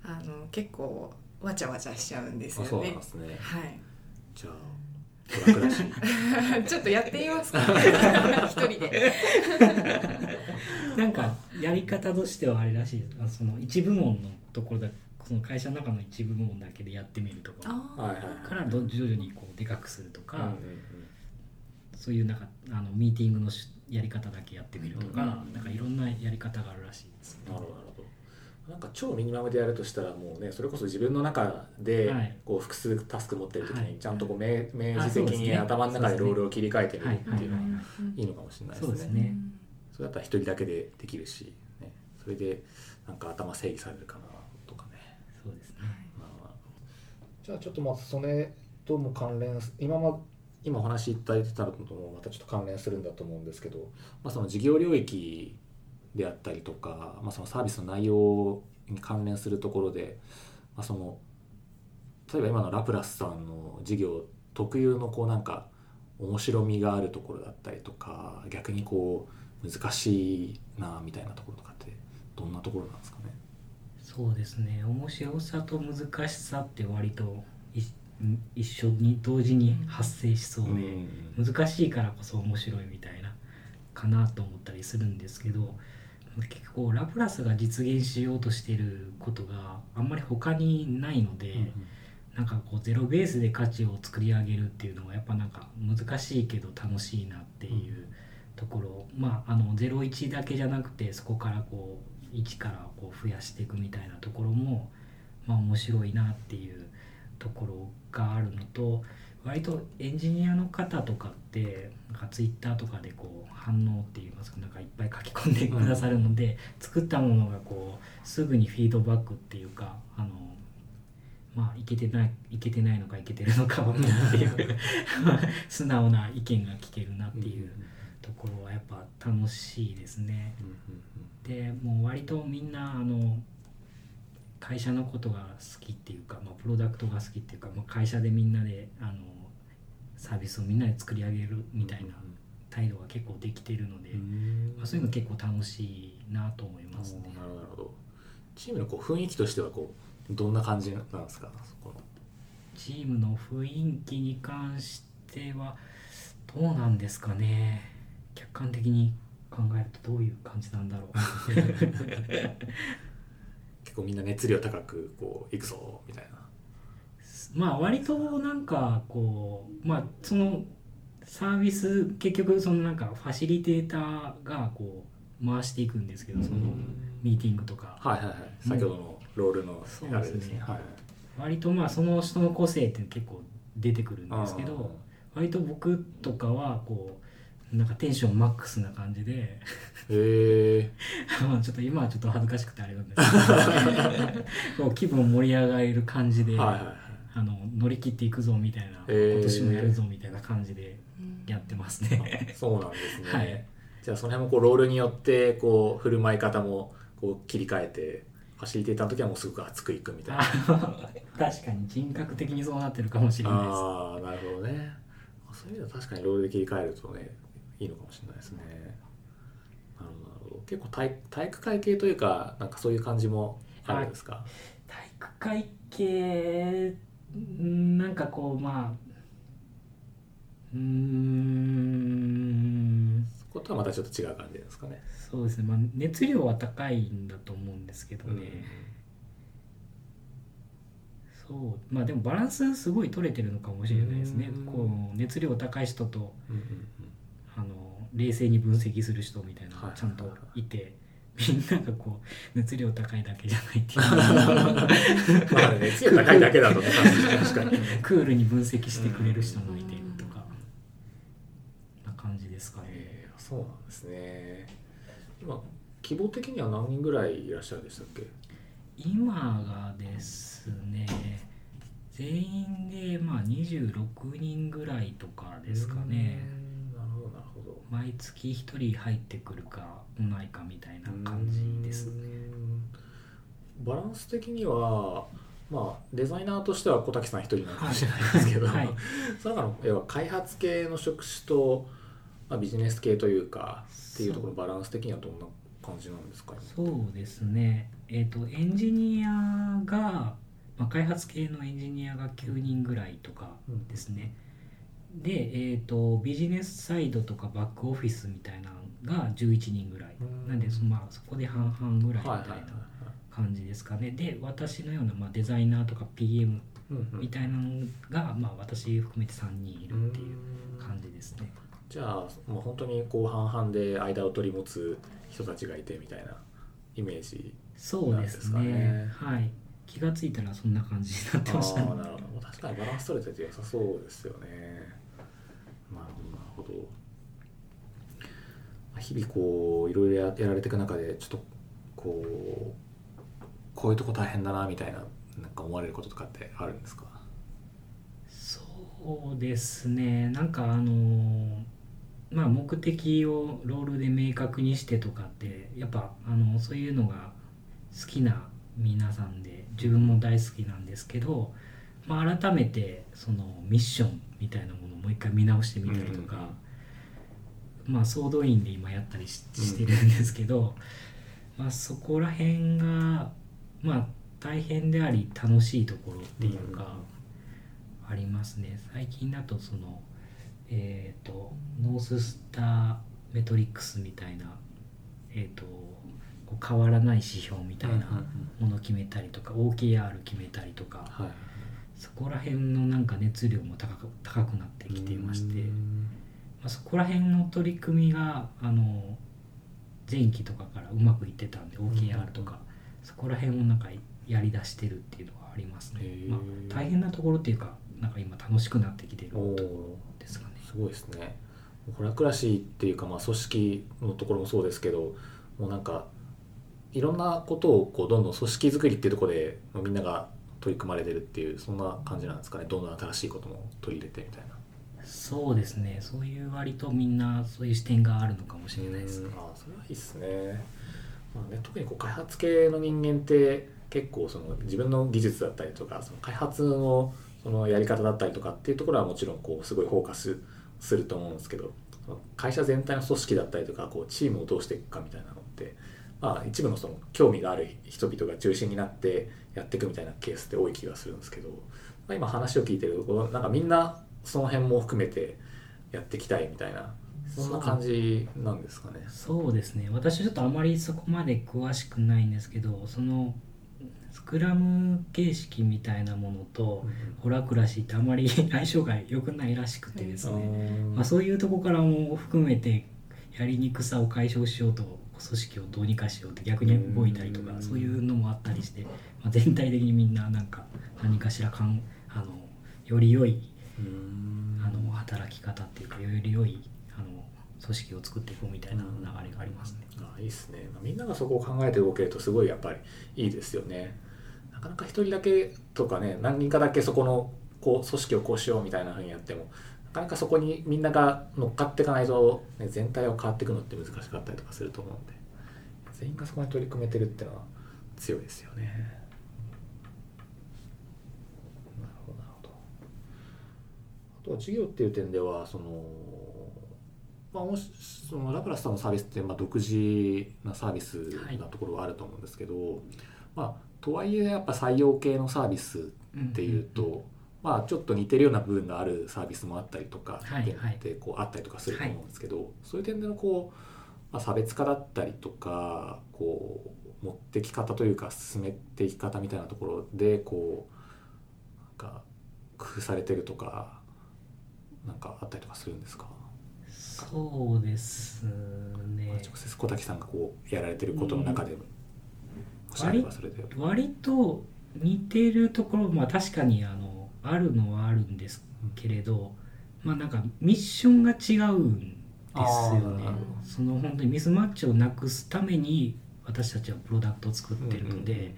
あの結構わちゃわちゃしちゃうんですあそうで。すね。はい。じゃあ [laughs] ちょっとやってみますか。[laughs] 一人で。[laughs] なんかやり方としてはあれらしいです。その一部門のところだその会社の中の一部門だけでやってみるとか。あはいはいからど徐々にこうでかくするとか、うんうんうん。そういうなんかあのミーティングのしやり方だけやってみるとか、うん。なんかいろんなやり方があるらしいです、なるほどなるほどなんか超ミニマムでやるとしたらもうねそれこそ自分の中ではい。こう複数タスク持ってる時はい。にちゃんとこう明明示的に頭の中でロールを切り替えてみるはいっていうのはうんい。い。のかもしれないですね。そうですね。それだったら一人だけでできるし、ね、それでなんか頭整理されるかなとかね。そうですね。まあじゃあちょっとまあそれとも関連す今ま今お話しいただいてたのともまたちょっと関連するんだと思うんですけど、まあ、その事業領域であったりとか、まあ、そのサービスの内容に関連するところで、まあ、その例えば今のラプラスさんの事業特有のこうなんか面白みがあるところだったりとか逆にこう難しいなみたいなところとかってどんなところなんですかね？そうですね。面白さと難しさって割と一緒に同時に発生しそうで、うん。難しいからこそ面白いみたいなかなと思ったりするんですけど結構ラプラスが実現しようとしてることがあんまり他にないので、なんかこうゼロベースで価値を作り上げるっていうのはやっぱなんか難しいけど楽しいなっていうところ、まああの01だけじゃなくてそこからこう1からこう増やしていくみたいなところもまあ面白いなっていうところがあるのと割とエンジニアの方とかってなんかツイッターとかでこう反応って言いますかなんかいっぱい書き込んでくださるので、作ったものがこうすぐにフィードバックっていうかあのまあいけてないいけてないのかいけてるのかわかんないっていう [laughs] 素直な意見が聞けるなっていうところはやっぱ楽しいですね。でもう割とみんなあの会社のことが好きっていうか、まあ、プロダクトが好きっていうか、まあ、会社でみんなであのサービスをみんなで作り上げるみたいな態度が結構できてるので、まあ、そういうの結構楽しいなと思いますね。なるほど。チームのこう雰囲気としてはこうどんな感じなんですか？チームの雰囲気に関してはどうなんですかね？客観的に考えるとどういう感じなんだろう。[laughs] 結構みんな熱量高くこう行くぞみたいなまあ割となんかこうまあそのサービス結局そのなんかファシリテーターがこう回していくんですけどそのミーティングとか。はいはいはい。先ほどのロールのそうあですね。れですね。はい。割とまあその人の個性って結構出てくるんですけど割と僕とかはこうなんかテンションマックスな感じでへえ [laughs] まあちょっと今はちょっと恥ずかしくてあれなんですけど [laughs] こう気分を盛り上がる感じで、はいはいはいあの乗り切っていくぞみたいな、へー。今年もやるぞみたいな感じでやってますね。そうなんですね、はい。じゃあその辺もこうロールによってこう振る舞い方もこう切り替えてファシリテーターの時はもうすごく熱くいくみたいな。確かに人格的にそうなってるかもしれないです。ああなるほどね。そういう意味では確かにロールで切り替えるとねいいのかもしれないですね。なるほどなるほど。結構体体育会系というかなんかそういう感じもあるんですか？体育会系んなんかこうまあうーん。そことはまたちょっと違う感じですかね。そうですね、まあ、熱量は高いんだと思うんですけどね、そう。まあでもバランスすごい取れてるのかもしれないですね。うん。こう熱量高い人とうんうんあの冷静に分析する人みたいなのはいがちゃんといて、みんながこう熱量高いだけじゃないっていう。う [laughs] んまあね熱量高いだけだとね確かに。クールに分析してくれる人もいてとかな感じですかね。えーそうなんですね。今希望的には何人ぐらいいらっしゃるんでしたっけ？今がですね全員でまあ26人ぐらいとかですかね毎月1人入ってくるか来ないかみたいな感じですね。うん。バランス的にはまあデザイナーとしては小滝さん一人なのかもしれないですけど、はい。[laughs] その中の要は開発系の職種と、まあ、ビジネス系というかっていうところのバランス的にはどんな感じなんですか？今そうですね。えっ、とエンジニアが、まあ、開発系のエンジニアが9人ぐらいとかですね、で、えー、とビジネスサイドとかバックオフィスみたいなのが11人ぐらい。うん。なんでそ,、まあ、そこで半々ぐらいみたいな感じですかね。で私のような、まあ、デザイナーとか PM みたいなのが、まあ、私含めて3人いるっていう感じですね。じゃあもう本当にこう半々で間を取り持つ人たちがいてみたいなイメージそうですね。なんですかね。はい。気がついたらそんな感じになってあましたね。ーなるほど。確かにバランス取れてて良さそうですよねなるほど。日々こういろいろやられていく中でちょっとこうこういうとこ大変だなみたいななんか思われることとかってあるんですか？そうですね。なんかあのまあ目的をロールで明確にしてとかってやっぱあのそういうのが好きな皆さんで自分も大好きなんですけど、まあ、改めてそのミッションみたいなものもう一回見直してみたりとか、まあ総動員で今やったりししてるんですけど、まあ、そこら辺がまあ大変であり楽しいところっていうか、ありますね。最近だとそのえっ、とノーススターメトリックスみたいなえっ、とこう変わらない指標みたいなものを決めたりとか OKR 決めたりとかはいそこら辺のなんか熱量も高く高くなってきていまして、うん。まあ、そこら辺の取り組みがあの前期とかからうまくいってたんで OKR とか、そこら辺をなんかやりだしてるっていうのはありますね。まあ、大変なところっていうかなんか今楽しくなってきてるところですかね。すごいですね。ホラクラシーっていうか、まあ、組織のところもそうですけどもうなんかいろんなことをこうどんどん組織づくりっていうところでみんなが取り組まれてるっていうそんな感じなんですかね？どんどん新しいことも取り入れてみたいな。そうですね。そういう割とみんなそういう視点があるのかもしれないですね。うん。あそれはいいっすね,、まあ、ね特にこう開発系の人間って結構その自分の技術だったりとかその開発のそのやり方だったりとかっていうところはもちろんこうすごいフォーカスすると思うんですけど会社全体の組織だったりとかこうチームをどうしていくかみたいなのって、まあ、一部のその興味がある人々が中心になってやっていくみたいなケースって多い気がするんですけど、まあ、今話を聞いてるとこうなんかみんなその辺も含めてやっていきたいみたいなそんな感じなんですかね。そうですね。私ちょっとあまりそこまで詳しくないんですけどそのスクラム形式みたいなものとホラクラシーってあまり相性が良くないらしくてですね、まあ、そういうとこからも含めてやりにくさを解消しようと組織をどうにかしようって逆に動いたりとかうん。そういうのもあったりして、まあ、全体的にみんななんか何かしらかんあのより良いあの働き方っていうかより良いあの組織を作っていこうみたいな流れがありますね。あいいですね、まあみんながそこを考えて動けるとすごいやっぱりいいですよね。なかなか一人だけとかね何人かだけそこのこう組織をこうしようみたいなふうにやってもなかなかそこにみんなが乗っかっていかないと、ね、全体を変わっていくのって難しかったりとかすると思うんで全員がそこに取り組めてるっていうのは強いですよね。なるほどなるほど。あとは事業っていう点ではそのまあ、もしそのラプラスさんのサービスってまあ独自なサービスなところはあると思うんですけど、まあ、とはいえやっぱ採用系のサービスっていうと、まあ、ちょっと似てるような部分があるサービスもあったりとかってこうあったりとかすると思うんですけど、そういう点でのこう、まあ、差別化だったりとかこう持ってき方というか進めていき方みたいなところでこうなんか工夫されてるとかなんかあったりとかするんですか？そうですね。まあ直接小滝さんがこうやられてることの中でももしあればそれで。割と似てるところまあ確かにあのあるのはあるんですけれど、まあなんかミッションが違うんですよね。その本当にミスマッチをなくすために私たちはプロダクトを作ってるので、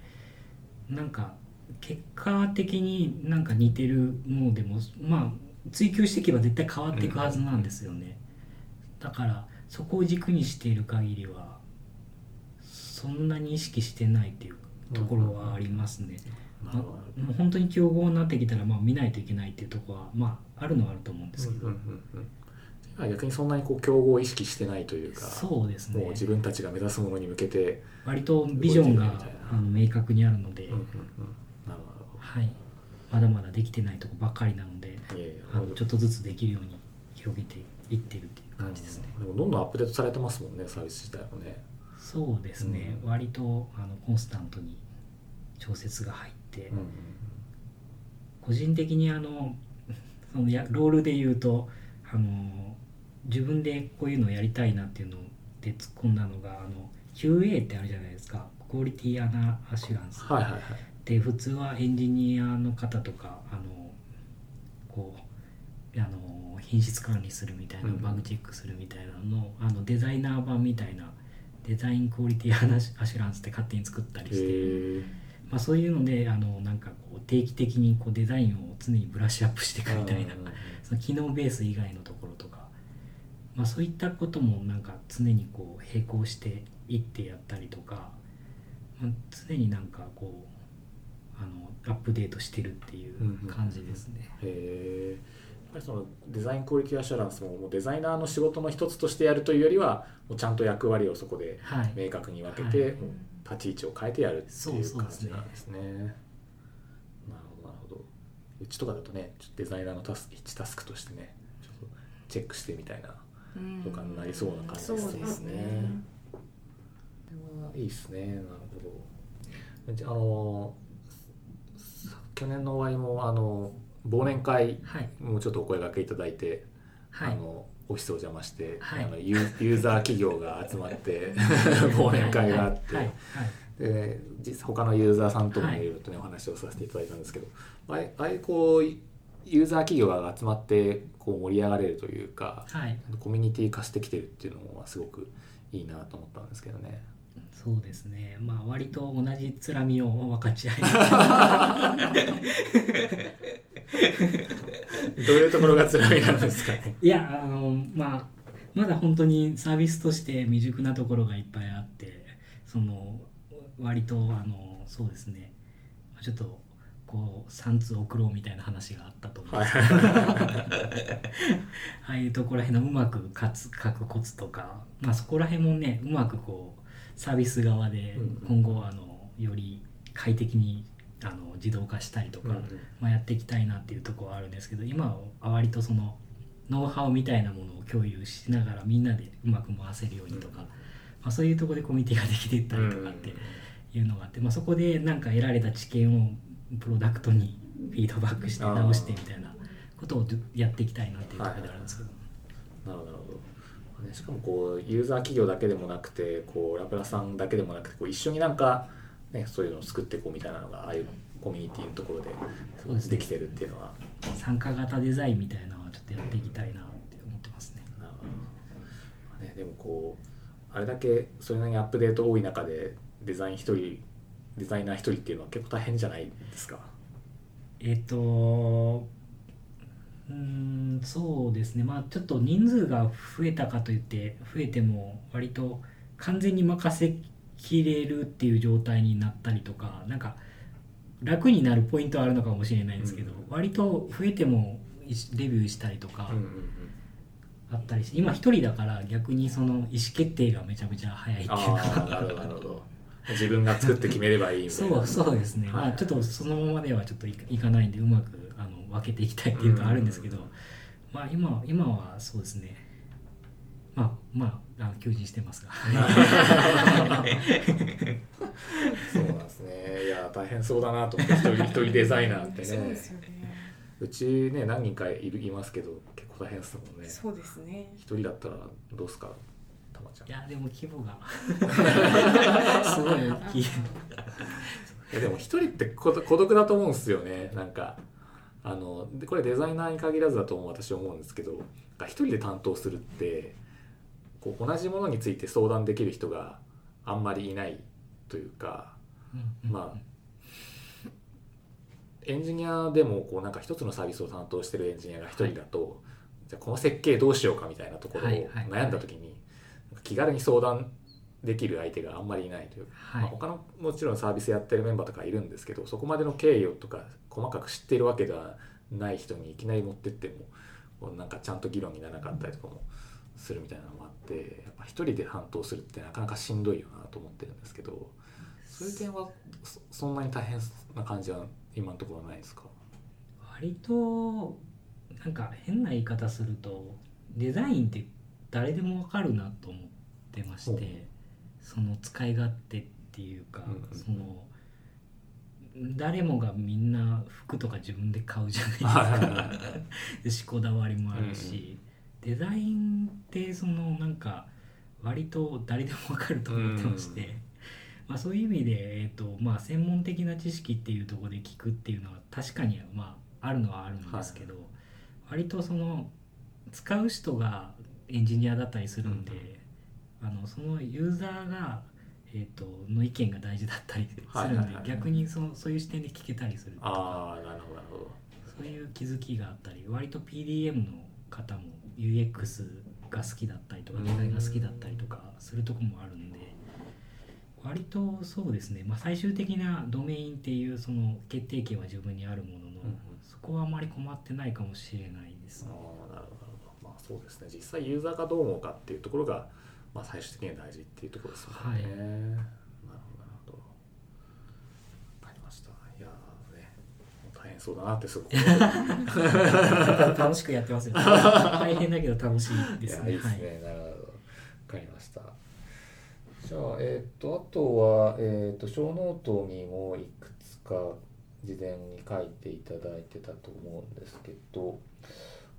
なんか結果的になんか似てるものでもまあ追求していけば絶対変わっていくはずなんですよね、だからそこを軸にしている限りはそんなに意識してないっていうところはありますね、なるほど。もう本当に競合になってきたらまあ見ないといけないっていうところはまああるのはあると思うんですけど、うんうんうんうん、逆にそんなにこう競合を意識してないというかそうですね。もう自分たちが目指すものに向けて、割とビジョンがあの明確にあるので、うんうんうん、なるはい、まだまだできてないとこばっかりなのであのちょっとずつできるように広げていってるっていう感じですね。うんでもどんどんアップデートされてますもんねサービス自体もね。そうですね、うん割とあのコンスタントに調節が入って、うん個人的にあのそのやロールで言うとあの自分でこういうのをやりたいなっていうので突っ込んだのがあの QA ってあるじゃないですか。クオリティアナアシュランス。はいはいはい。で普通はエンジニアの方とかあのこうあの品質管理するみたいなうんバグチェックするみたいなのの,、あのデザイナー版みたいなデザインクオリティアナアシュランスって勝手に作ったりして、まあ、そういうのであのなんかこう定期的にこうデザインを常にブラッシュアップしていくみたいなその機能ベース以外のところとか、まあ、そういったこともなんか常にこう並行していってやったりとか、まあ、常になんかこうあのアップデートしてるっていう感じですね。へえやっぱりそのデザインクオリティアシュランスももうデザイナーの仕事の一つとしてやるというよりはもうちゃんと役割をそこではい、明確に分けはて、い。もう立ち位置を変えてやるっていう感じなんですね。なるほどなるほど。うちとかだとねちょっとデザイナーのタスク1タスクとしてねちょっとチェックしてみたいなうんとかになりそうな感じそうですね。これはいいですね。なるほど。ああのさ去年の終わりもあの忘年会はい。もうちょっとお声掛けいただいて、はい。あのオフィスお邪魔して、はい。あのユーユーザー企業が集まって [laughs] 忘年会があって、で実他のユーザーさんともはい。いろいろとね、お話をさせていただいたんですけどああああいうこうユーザー企業が集まってこう盛り上がれるというかはい。コミュニティ化してきてるっていうのはすごくいいなと思ったんですけどね。そうですね。まあ割と同じつらみを分かち合い [laughs] どういうところが辛みなんですかね？いやあのまあまだ本当にサービスとして未熟なところがいっぱいあってその割とあのそうですね。ちょっとこう3通送ろうみたいな話があったと思うんですけど、[laughs] ああいうところらへんのうまくかつ書くコツとか、まあ、そこら辺もねうまくこうサービス側でうん。今後あのより快適にあの自動化したりとか、うんまあ、やっていきたいなっていうところはあるんですけど今は割とそのノウハウみたいなものを共有しながらみんなでうまく回せるようにとか、うん。まあ、そういうところでコミュニティができていったりとかっていうのがあって、まあ、そこでなんか得られた知見をプロダクトにフィードバックして直してみたいなことをやっていきたいなっていうところであるんですけど、なるほど。しかもこうユーザー企業だけでもなくてこうラプラさんだけでもなくてこう一緒になんか、ね、そういうのを作っていこうみたいなのがああいうコミュニティのところでできてるっていうのは参加型デザインみたいなのはちょっとやっていきたいなって思ってますね。ね、でもこうあれだけそれなりにアップデート多い中でデザイン一人デザイナー一人っていうのは結構大変じゃないですか。えっ、とうーんそうですねまあちょっと人数が増えたかといって増えても割と完全に任せきれるっていう状態になったりとかなんか楽になるポイントはあるのかもしれないんですけど、うん。割と増えてもいレビューしたりとかうんうんうん。あったりして、今一人だから逆にその意思決定がめちゃめちゃ早いっていうあか。あなるほど自分が作って決めればいいみたいな。そうそうですね、はい。まあ、ちょっとそのままではちょっといかないんでうまくあの分けていきたいっていうのはあるんですけど、うん。まあ今今はそうですねまあまああの求人してますが。[laughs] そうなんですね。いや大変そうだなと思って一人 [laughs] 一人デザイナーってそうでねすよね。うちね何人かいるいますけど結構大変ですもんね。そうですね。一人だったらどうすかたまちゃん。いやでも規模が。[laughs] すごい大きい。いやでも一人って孤独孤独だと思うんですよね。なんかあのでこれデザイナーに限らずだと思う私は思うんですけど一人で担当するってこう同じものについて相談できる人があんまりいないというかうんまあエンジニアでもこうなんか一つのサービスを担当してるエンジニアが一人だと、じゃあこの設計どうしようかみたいなところをはいはい悩んだ時に、気軽に相談できる相手があんまりいないというか、はい。まあ、他のもちろんサービスやってるメンバーとかいるんですけどそこまでの経緯をとか細かく知っているわけではない人にいきなり持ってってもなんかちゃんと議論にならなかったりとかもするみたいなのもあってやっぱ一人で担当するってなかなかしんどいよなと思ってるんですけどそういう点はそそんなに大変な感じは今のところはないですか？割となんか変な言い方するとデザインって誰でもわかるなと思ってましてその使い勝手っていうか、うんうんその誰もがみんな服とか自分で買うじゃないですはいはいはか [laughs] でしこだわりもあるし、デザインってそのなんか割と誰でもわかると思ってまして、まあ、そういう意味で、えーとまあ、専門的な知識っていうところで聞くっていうのは確かに、まあ、あるのはあるんですけど、割とその使う人がエンジニアだったりするんで、あのそのユーザーが、えー、との意見が大事だったりするんで、はいはいはい。逆にそのそういう視点で聞けたりするとか。あなるほどそういう気づきがあったり割と PDM の方も UX が好きだったりとかデザインが好きだったりとかするとこもあるんで割とそうですね、まあ、最終的なドメインっていうその決定権は自分にあるものの、そこはあまり困ってないかもしれないですあね。あなるほど。まあそうですね。実際ユーザーがどう思うかっていうところが、まあ、最終的には大事っていうところですもんね、はいなるほどなるほどわかりましたいやーねもう大変変そうだなってすごく。[laughs] 楽しくやってますよ、ね、[laughs] 大変だけど楽しいですね。いやいいですね、なるほど。わかりました。じゃあえっ、とあとはえっ、と小ノートにもいくつか事前に書いていただいてたと思うんですけど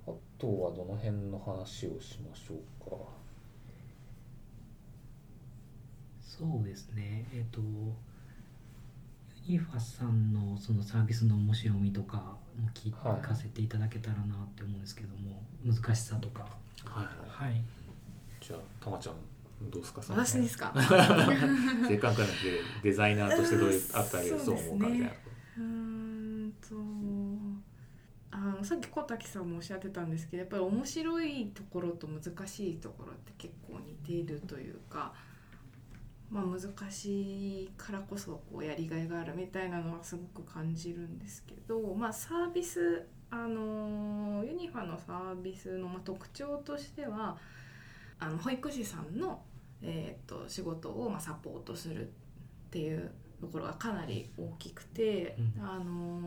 あとはどの辺の話をしましょうか？そうですね。えっ、とユニファさんのそのサービスの面白みとかも聞はいかせていただけたらなって思うんですけども、難しさとか。はい。はい。はいじゃあたまちゃんどうですか？私ですか？[laughs] せっかくなんでデザイナーとしてどういうあったりそう思うかみたいなうーんとあのさっき小滝さんもおっしゃってたんですけどやっぱり面白いところと難しいところって結構似ているというか、まあ、難しいからこそこうやりがいがあるみたいなのはすごく感じるんですけど、まあ、サービスあのユニファのサービスのまあ特徴としてはあの保育士さんの、えー、と仕事をまあサポートするっていうところがかなり大きくて、うん。あの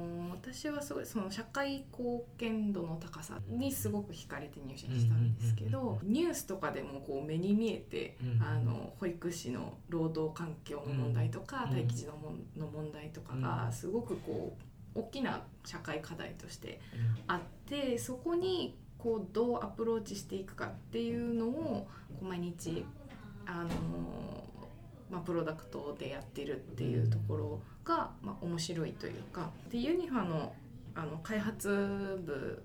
ー私はすごいその社会貢献度の高さにすごく惹かれて入社したんですけどニュースとかでもこう目に見えて、うんあの保育士の労働環境の問題とか、うん待機児のもんの問題とかがすごくこう大きな社会課題としてあってそこにこうどうアプローチしていくかっていうのをこう毎日あのまあ、プロダクトでやってるっていうところが、まあ、面白いというかでユニファのあの開発部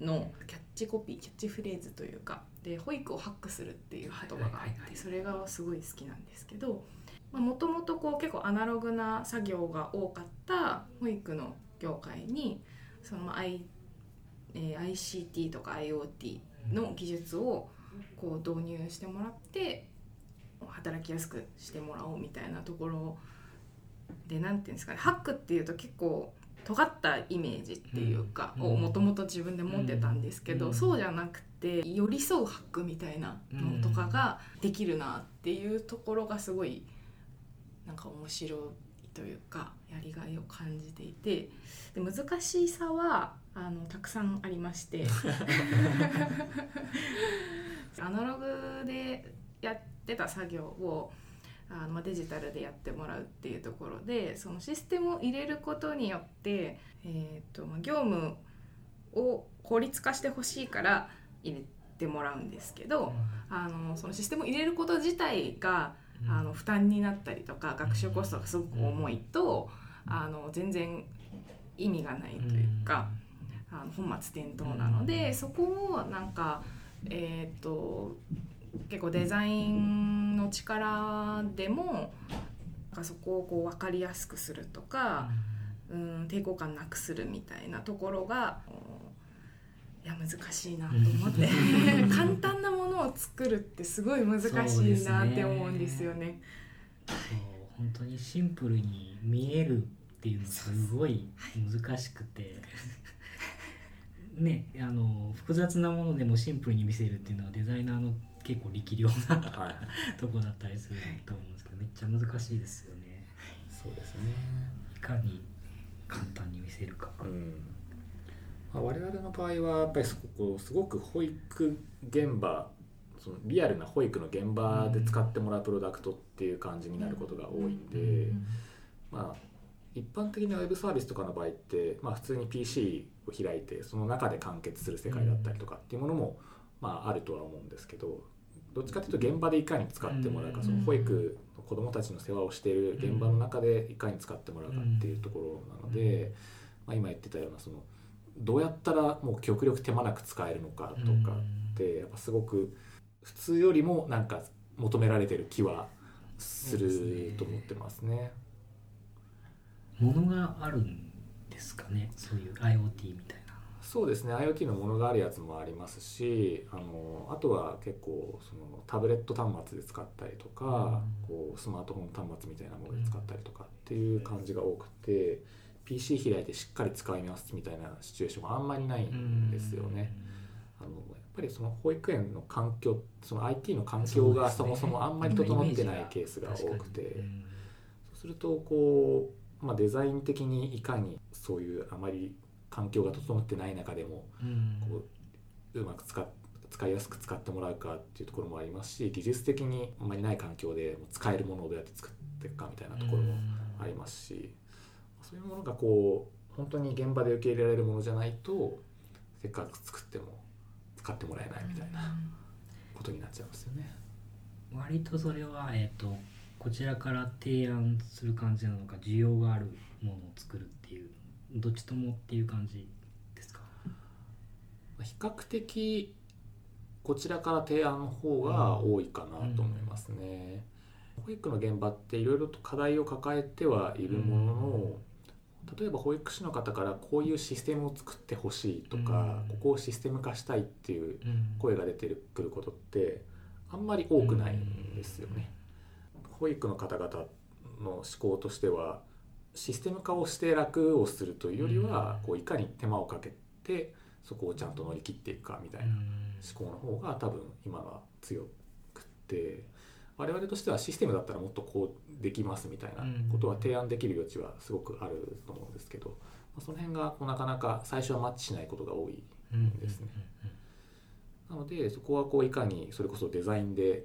のキャッチコピーキャッチフレーズというかで保育をハックするっていう言葉があってそれがすごい好きなんですけどもともと結構アナログな作業が多かった保育の業界にその、まあ I えー ICT とか IoT の技術をこう導入してもらって働きやすくしてもらおうみたいなところでなんていうんですかねハックっていうと結構尖ったイメージっていうか、うんをもともと自分で持ってたんですけど、うんそうじゃなくて寄り添うハックみたいなのとかができるなっていうところがすごいなんか面白いというかやりがいを感じていてで難しさはあのたくさんありまして。[laughs] [laughs] [laughs] アナログでやってた作業をあのまあデジタルでやってもらうっていうところでそのシステムを入れることによって、えーとまあ業務を効率化してほしいから入れてもらうんですけど、あのそのシステムを入れること自体があの負担になったりとか学習コストがすごく重いとあの全然意味がないというか。あの本末転倒なので、うん。そこをなんかえっ、と結構デザインの力でもなそこをこう分かりやすくするとか、うん、抵抗感なくするみたいなところがいや難しいなと思って。[laughs] 簡単なものを作るってすごい難しいなって思うんですよね。そう本当にシンプルに見えるっていうのすごい難しくて。ねあの複雑なものでもシンプルに見せるっていうのはデザイナーの結構力量なはい。[laughs] とこだったりすると思うんですけどめっちゃ難しいですよね。そうですね。いかに簡単に見せるか。うん。まあ、我々の場合はやっぱりそこすごく保育現場そのリアルな保育の現場で使ってもらうプロダクトっていう感じになることが多いんで、まあ一般的なウェブサービスとかの場合って、まあ、普通に PC を開いてその中で完結する世界だったりとかっていうものも、まあ、あるとは思うんですけどどっちかというと現場でいかに使ってもらうか、うん。その保育の子どもたちの世話をしている現場の中でいかに使ってもらうかっていうところなので、まあ、今言ってたようなそのどうやったらもう極力手間なく使えるのかとかってやっぱすごく普通よりもなんか求められてる気はすると思ってますね。ものがあるんですかね。そういう IoT みたいなそうですね。IoT のものがあるやつもありますしあのあとは結構そのタブレット端末で使ったりとか、こうスマートフォン端末みたいなもので使ったりとかっていう感じが多くて、PC 開いてしっかり使いますみたいなシチュエーションがあんまりないんですよね。あのやっぱりその保育園の環境その IT の環境がそもそもあんまり整ってないケースが多くて。そうするとこうまあ、デザイン的にいかにそういうあまり環境が整ってない中でもうん。こううまく使っ使いやすく使ってもらうかっていうところもありますし技術的にあんまりない環境で使えるものをどうやって作っていくかみたいなところもありますしそういうものがこう本当に現場で受け入れられるものじゃないとせっかく作っても使ってもらえないみたいなことになっちゃいますよね。割とそれは、えー、とこちらから提案する感じなのか需要があるものを作るっていうどっちともっていう感じですか？比較的こちらから提案の方が多いかなと思いますね。保育の現場っていろいろと課題を抱えてはいるものの、例えば保育士の方からこういうシステムを作ってほしいとか、うん。ここをシステム化したいっていううん。声が出てくることってあんまり多くないんですよね。保育の方々の思考としてはシステム化をして楽をするというよりは、うん。こういかに手間をかけてそこをちゃんと乗り切っていくかみたいな思考の方が多分今は強くって我々としてはシステムだったらもっとこうできますみたいなことは提案できる余地はすごくあると思うんですけど、まあその辺がこうなかなか最初はマッチしないことが多いうんですね。なのでそこはこういかにそれこそデザインで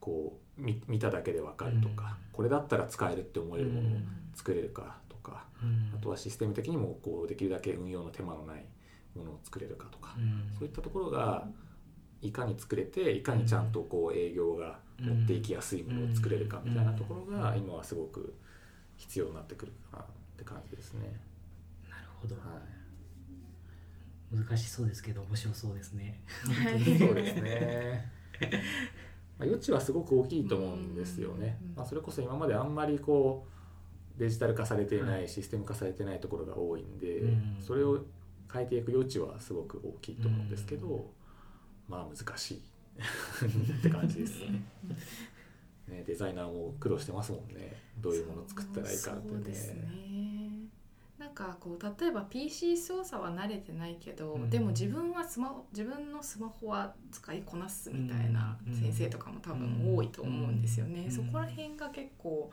こう見見ただけで分かるとか、これだったら使えるって思えるものを作れるかとか、うん。あとはシステム的にもこうできるだけ運用の手間のないものを作れるかとか、うん。そういったところがいかに作れていかにちゃんとこう営業が持っていきやすいものを作れるかみたいなところが今はすごく必要になってくるかなって感じですね。なるほど。はい。難しそうですけど面白そうですね。[laughs] そうですね。まあ、余地はすごく大きいと思うんですよね。うん。まあ、それこそ今まであんまりこうデジタル化されていない、システム化されていないところが多いんで、うん。それを変えていく余地はすごく大きいと思うんですけど、まあ難しい。[laughs] って感じですね。ね。デザイナーも苦労してますもんね。どういうものを作ったらいいかってそうですね。ねなんかこう例えば PC 操作は慣れてないけど、うん。でも自分はスマホ自分のスマホは使いこなすみたいなうん。先生とかも多分多いと思うんですよね、うん。そこら辺が結構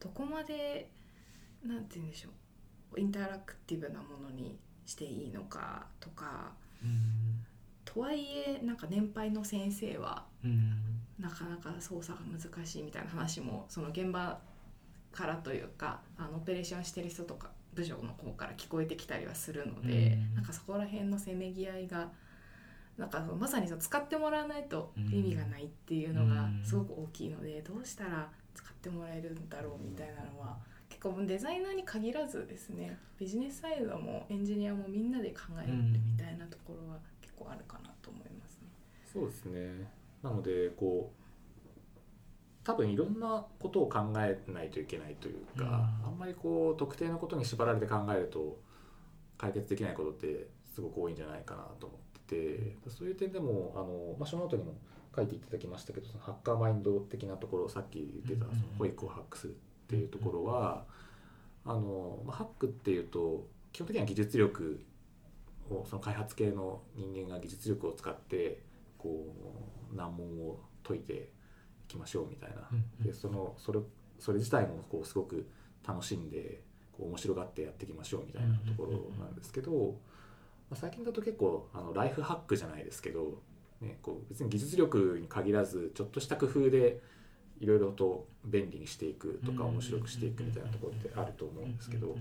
どこまでなんて言うんでしょうインタラクティブなものにしていいのかとかうん。とはいえなんか年配の先生はうん。なかなか操作が難しいみたいな話もその現場からというかあのオペレーションしてる人とか部署の方から聞こえてきたりはするので、うん。なんかそこら辺のせめぎ合いがなんかまさにその使ってもらわないと意味がないっていうのがうん。すごく大きいので、どうしたら使ってもらえるんだろうみたいなのは結構デザイナーに限らずですねビジネスサイドもエンジニアもみんなで考えるみたいなところは結構あるかなと思いますね。そうですね。なのでこう多分いろんなことを考えないといけないというか、うんあんまりこう特定のことに縛られて考えると解決できないことってすごく多いんじゃないかなと思ってて、そういう点でもあの、まあ、ショーノートにも書いていただきましたけどそのハッカーマインド的なところさっき言ってたうんその保育をハックするっていうところは、あのまあハックっていうと基本的には技術力をその開発系の人間が技術力を使ってこう難問を解いていきましょうみたいな、でそのそれそれ自体もこうすごく楽しんでこう面白がってやっていきましょうみたいなところなんですけど、まあ、最近だと結構あのライフハックじゃないですけど、ね、こう別に技術力に限らずちょっとした工夫でいろいろと便利にしていくとか面白くしていくみたいなところってあると思うんですけど。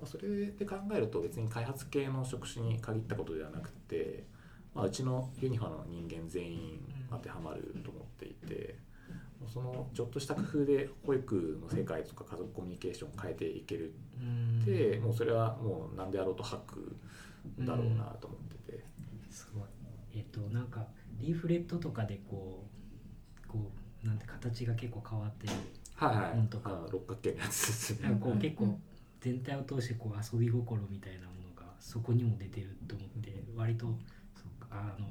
まあ、それで考えると別に開発系の職種に限ったことではなくて、まあ、うちのユニファの人間全員当てはまると思っていてそのちょっとした工夫で保育の世界とか家族コミュニケーションを変えていけるってもうそれはもう何であろうとハックだろうなと思っえっ、となんかリーフレットとかでこうこうなんて形が結構変わってるはいはい、本とか。あの六角形のやつですね。なんかこう結構全体を通してこう遊び心みたいなものがそこにも出てると思って割とそうかあの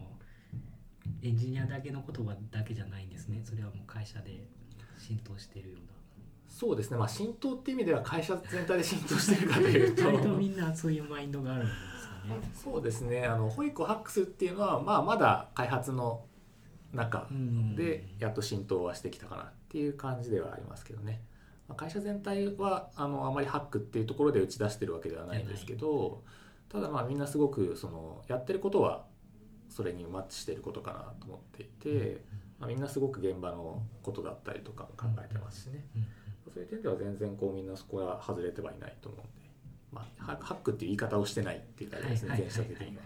エンジニアだけの言葉だけじゃないんですね。それはもう会社で浸透してるようそうですね。まあ浸透っていう意味では会社全体で浸透してるかというと。な [laughs] 割とみんなそういうマインドがあるんです。そうですね。あの保育をハックするっていうのは、まあ、まだ開発の中うんでやっと浸透はしてきたかなっていう感じではありますけどね。まあ会社全体はあのあまりハックっていうところで打ち出してるわけではないんですけどただまあみんなすごくそのやってることはそれにマッチしてることかなと思っていて、まあ、みんなすごく現場のことだったりとかも考えてますしね、うん。そういう点では全然こうみんなそこは外れてはいないと思うんで、まあ、ハハックっていう言い方をしてないっていう感じですね、前者的には。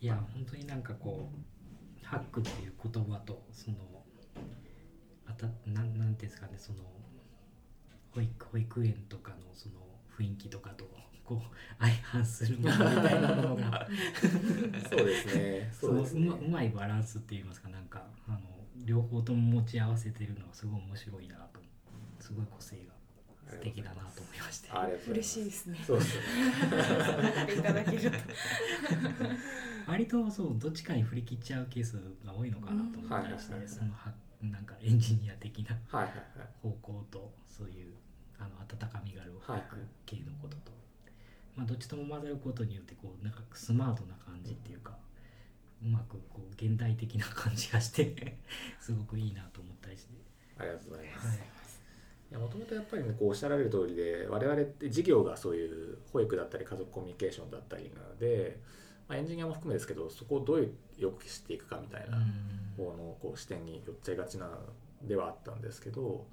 いや本当になんかこうハックっていう言葉とそのあたなんなんていうんですかねその保育保育園とかのその雰囲気とかとこう相反するものみたいなものがそうですね。そそうですねのうま。うまいバランスって言いますかなんかあの両方とも持ち合わせてるのはすごい面白いなとすごい個性が素敵だなと思いまして。ありがとうございます。嬉しいですね。そうですね。いただけると。割とそうどっちかに振り切っちゃうケースが多いのかなと思ったりして、うんそのはなんかエンジニア的な。方向とそういうあの温かみがある系のことと、まあ、どっちとも混ざることによってこうなんかスマートな感じっていうか、うまくこう現代的な感じがしてすごくいいなと思ったりして、ありがとうございます。はいいやもともとやっぱりねこうおっしゃられる通りで我々って事業がそういう保育だったり家族コミュニケーションだったりなので、まあ、エンジニアも含めですけどそこをどういうよくしていくかみたいな方のこう視点に寄っちゃいがちなではあったんですけど、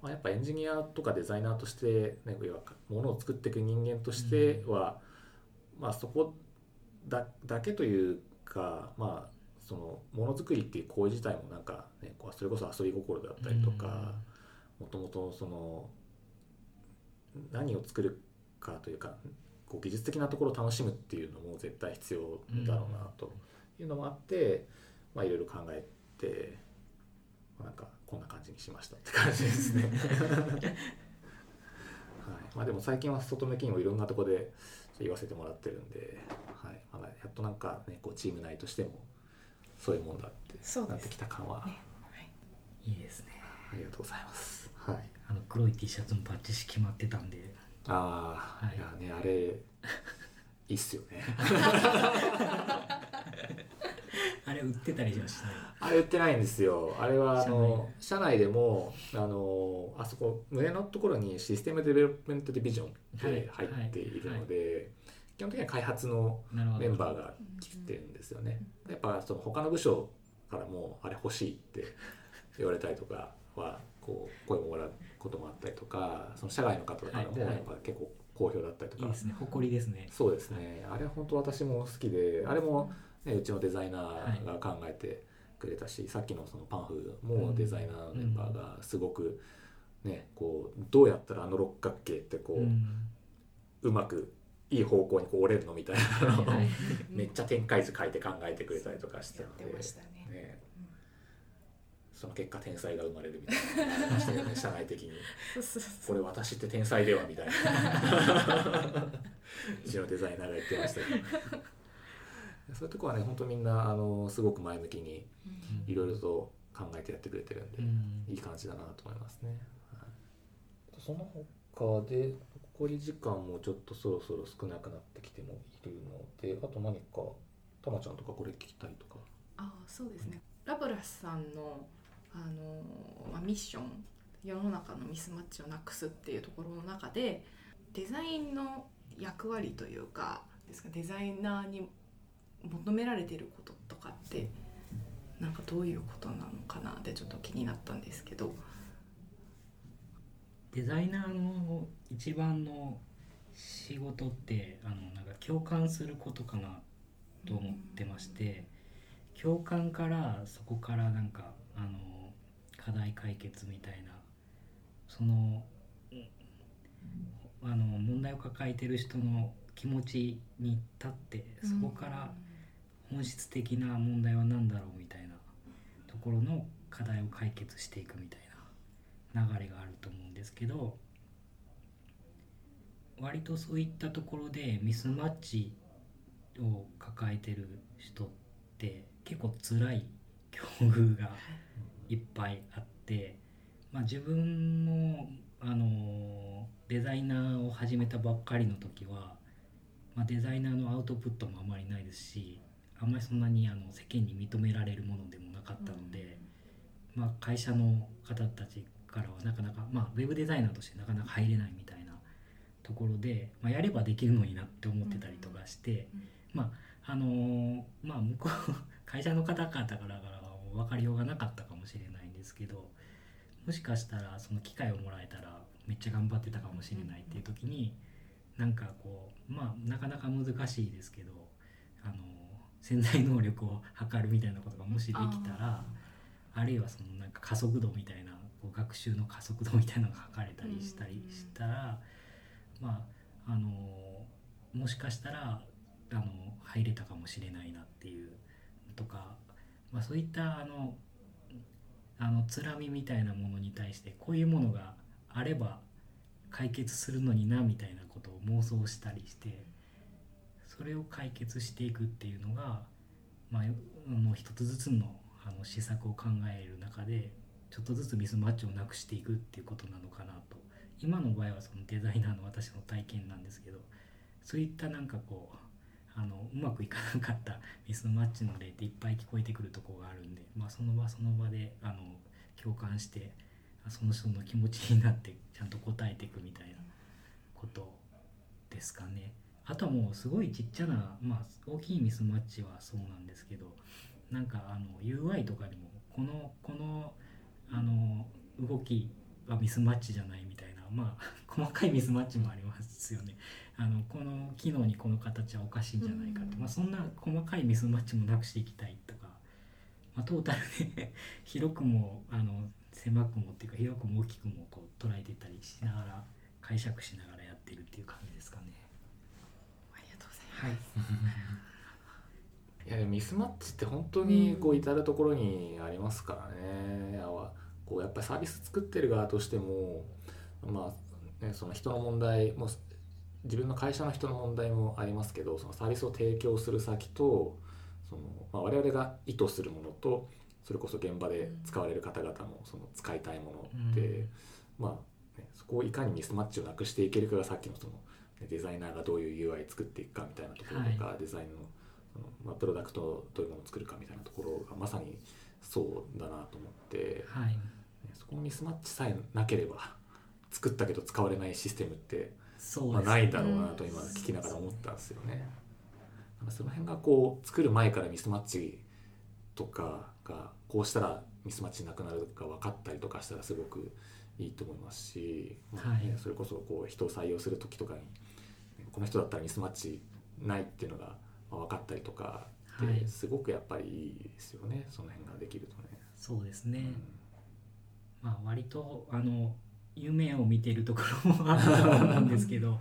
まあ、やっぱエンジニアとかデザイナーとして、ね、要はものを作っていく人間としては、まあ、そこだだけというかまあそのものづくりっていう行為自体もなんか、ね、こうそれこそ遊び心だったりとか。もともとその何を作るかというかこう技術的なところを楽しむっていうのも絶対必要だろうなというのもあって、まあいろいろ考えて、まあ、なんかこんな感じにしましたって感じですね。[laughs] はい。まあ、でも最近は外向きにもいろんなところで言わせてもらってるんで、はい。まあ、やっとなんかねこうチーム内としてもそういうもんだってなってきた感は、ねいいですね。ありがとうございます。はい。あの黒い T シャツもバッチシ決まってたんで。ああ、はい。い、やねあれいいっすよね。[laughs] あれ売ってたりしましたねあれ売ってないんですよ。あれはあの社社内でもあのあそこ胸のところにシステムデベロップメントディビジョンって入っているので、基本的には開発のメンバーが来てるんですよね。やっぱその他の部署からもあれ欲しいって言われたりとかはこう声をもらうこともあったりとかその社外の方からもはいはい。やっぱ結構好評だったりとか、いいですね。誇りですね。そうですね、あれは本当私も好きであれも、ね、うちのデザイナーが考えてくれたし、さっきのそのパンフもデザイナーのメンバーがすごく、ね、こうどうやったらあの六角形ってこう、うん。うまくいい方向にこう折れるのみたいなのを、はい。は [laughs] いめっちゃ展開図書いて考えてくれたりとかしてやってましたねねその結果天才が生まれるみたいな。話だよね社内的に。これ私って天才ではみたいな。うちのデザイナーが言ってましたけど。そういうとこはね本当みんなあのすごく前向きにいろいろと考えてやってくれてるんで、うん。いい感じだなと思いますね、はい。その他で残り時間もちょっとそろそろ少なくなってきてもいるのであと何かたまちゃんとかこれ聞きたいとか。あそうですね。ラブラスさんのあの、まあ、ミッション世の中のミスマッチをなくすっていうところの中でデザインの役割というかですかデザイナーに求められていることとかってなんかどういうことなのかなってちょっと気になったんですけど。デザイナーの一番の仕事ってあのなんか共感することかなと思ってまして共感からそこからなんかあの課題解決みたいな。そのあの問題を抱えてる人の気持ちに立ってそこから本質的な問題は何だろうみたいなところの課題を解決していくみたいな流れがあると思うんですけど割とそういったところでミスマッチを抱えてる人って結構辛い境遇がいっぱいあって、まあ、自分もあのデザイナーを始めたばっかりの時は、まあ、デザイナーのアウトプットもあまりないですしあんまりそんなにあの世間に認められるものでもなかったので、まあ、会社の方たちからはなかなか、まあ、ウェブデザイナーとしてなかなか入れないみたいなところで、まあ、やればできるのになって思ってたりとかして、うん。まああのーまあ向こう会社の方々からは分かりようがなかったかですけどもしかしたらその機会をもらえたらめっちゃ頑張ってたかもしれないっていう時になんかこうまあなかなか難しいですけどあの潜在能力を測るみたいなことがもしできたらあるいはそのなんか加速度みたいなこう学習の加速度みたいなのが測れたりしたりしたら、まああのもしかしたらあの入れたかもしれないなっていうとか、まあ、そういったあのあのつらみみたいなものに対してこういうものがあれば解決するのになみたいなことを妄想したりしてそれを解決していくっていうのが、まあ、の一つずつのあの施策を考える中でちょっとずつミスマッチをなくしていくっていうことなのかなと。今の場合はそのデザイナーの私の体験なんですけどそういったなんかこうあのうまくいかなかったミスマッチの例っていっぱい聞こえてくるとこがあるんで、まあ、その場その場であの共感してその人の気持ちになってちゃんと答えていくみたいなことですかね。あとはもうすごいちっちゃな、まあ、大きいミスマッチはそうなんですけどなんかあの UI とかにもこのこのあの動きはミスマッチじゃないみたいなまあ細かいミスマッチもありますよね。あのこの機能にこの形はおかしいんじゃないかって、うん。まあ、そんな細かいミスマッチもなくしていきたいとか、まあ、トータルで広くもあの狭くもっていうか広くも大きくもこう捉えていったりしながら解釈しながらやってるっていう感じですかね。ありがとうございます。はい。いやミスマッチって本当にこう至る所にありますからね、いやこうやっぱりサービス作ってる側としてもまあねその人の問題も自分の会社の人の問題もありますけどそのサービスを提供する先とその、まあ、我々が意図するものとそれこそ現場で使われる方々のその使いたいものって、うん。まあ、ね、そこをいかにミスマッチをなくしていけるかがさっきのそのねデザイナーがどういう UI 作っていくかみたいなところとか、デザインのその、まあ、プロダクトどういうものを作るかみたいなところがまさにそうだなと思って、はい。ねそこのミスマッチさえなければ作ったけど使われないシステムって、まあ、ないだろうなと今聞きながら思ったんですよね。なんかその辺がこう作る前からミスマッチとかがこうしたらミスマッチなくなるか分かったりとかしたらすごくいいと思いますし、はい。それこそこう人を採用する時とかにこの人だったらミスマッチないっていうのがまあ分かったりとかっはい。てすごくやっぱりいいですよね、その辺ができるとね。そうですね、うん。まあ割とあの夢を見てるところもあると思うんですけど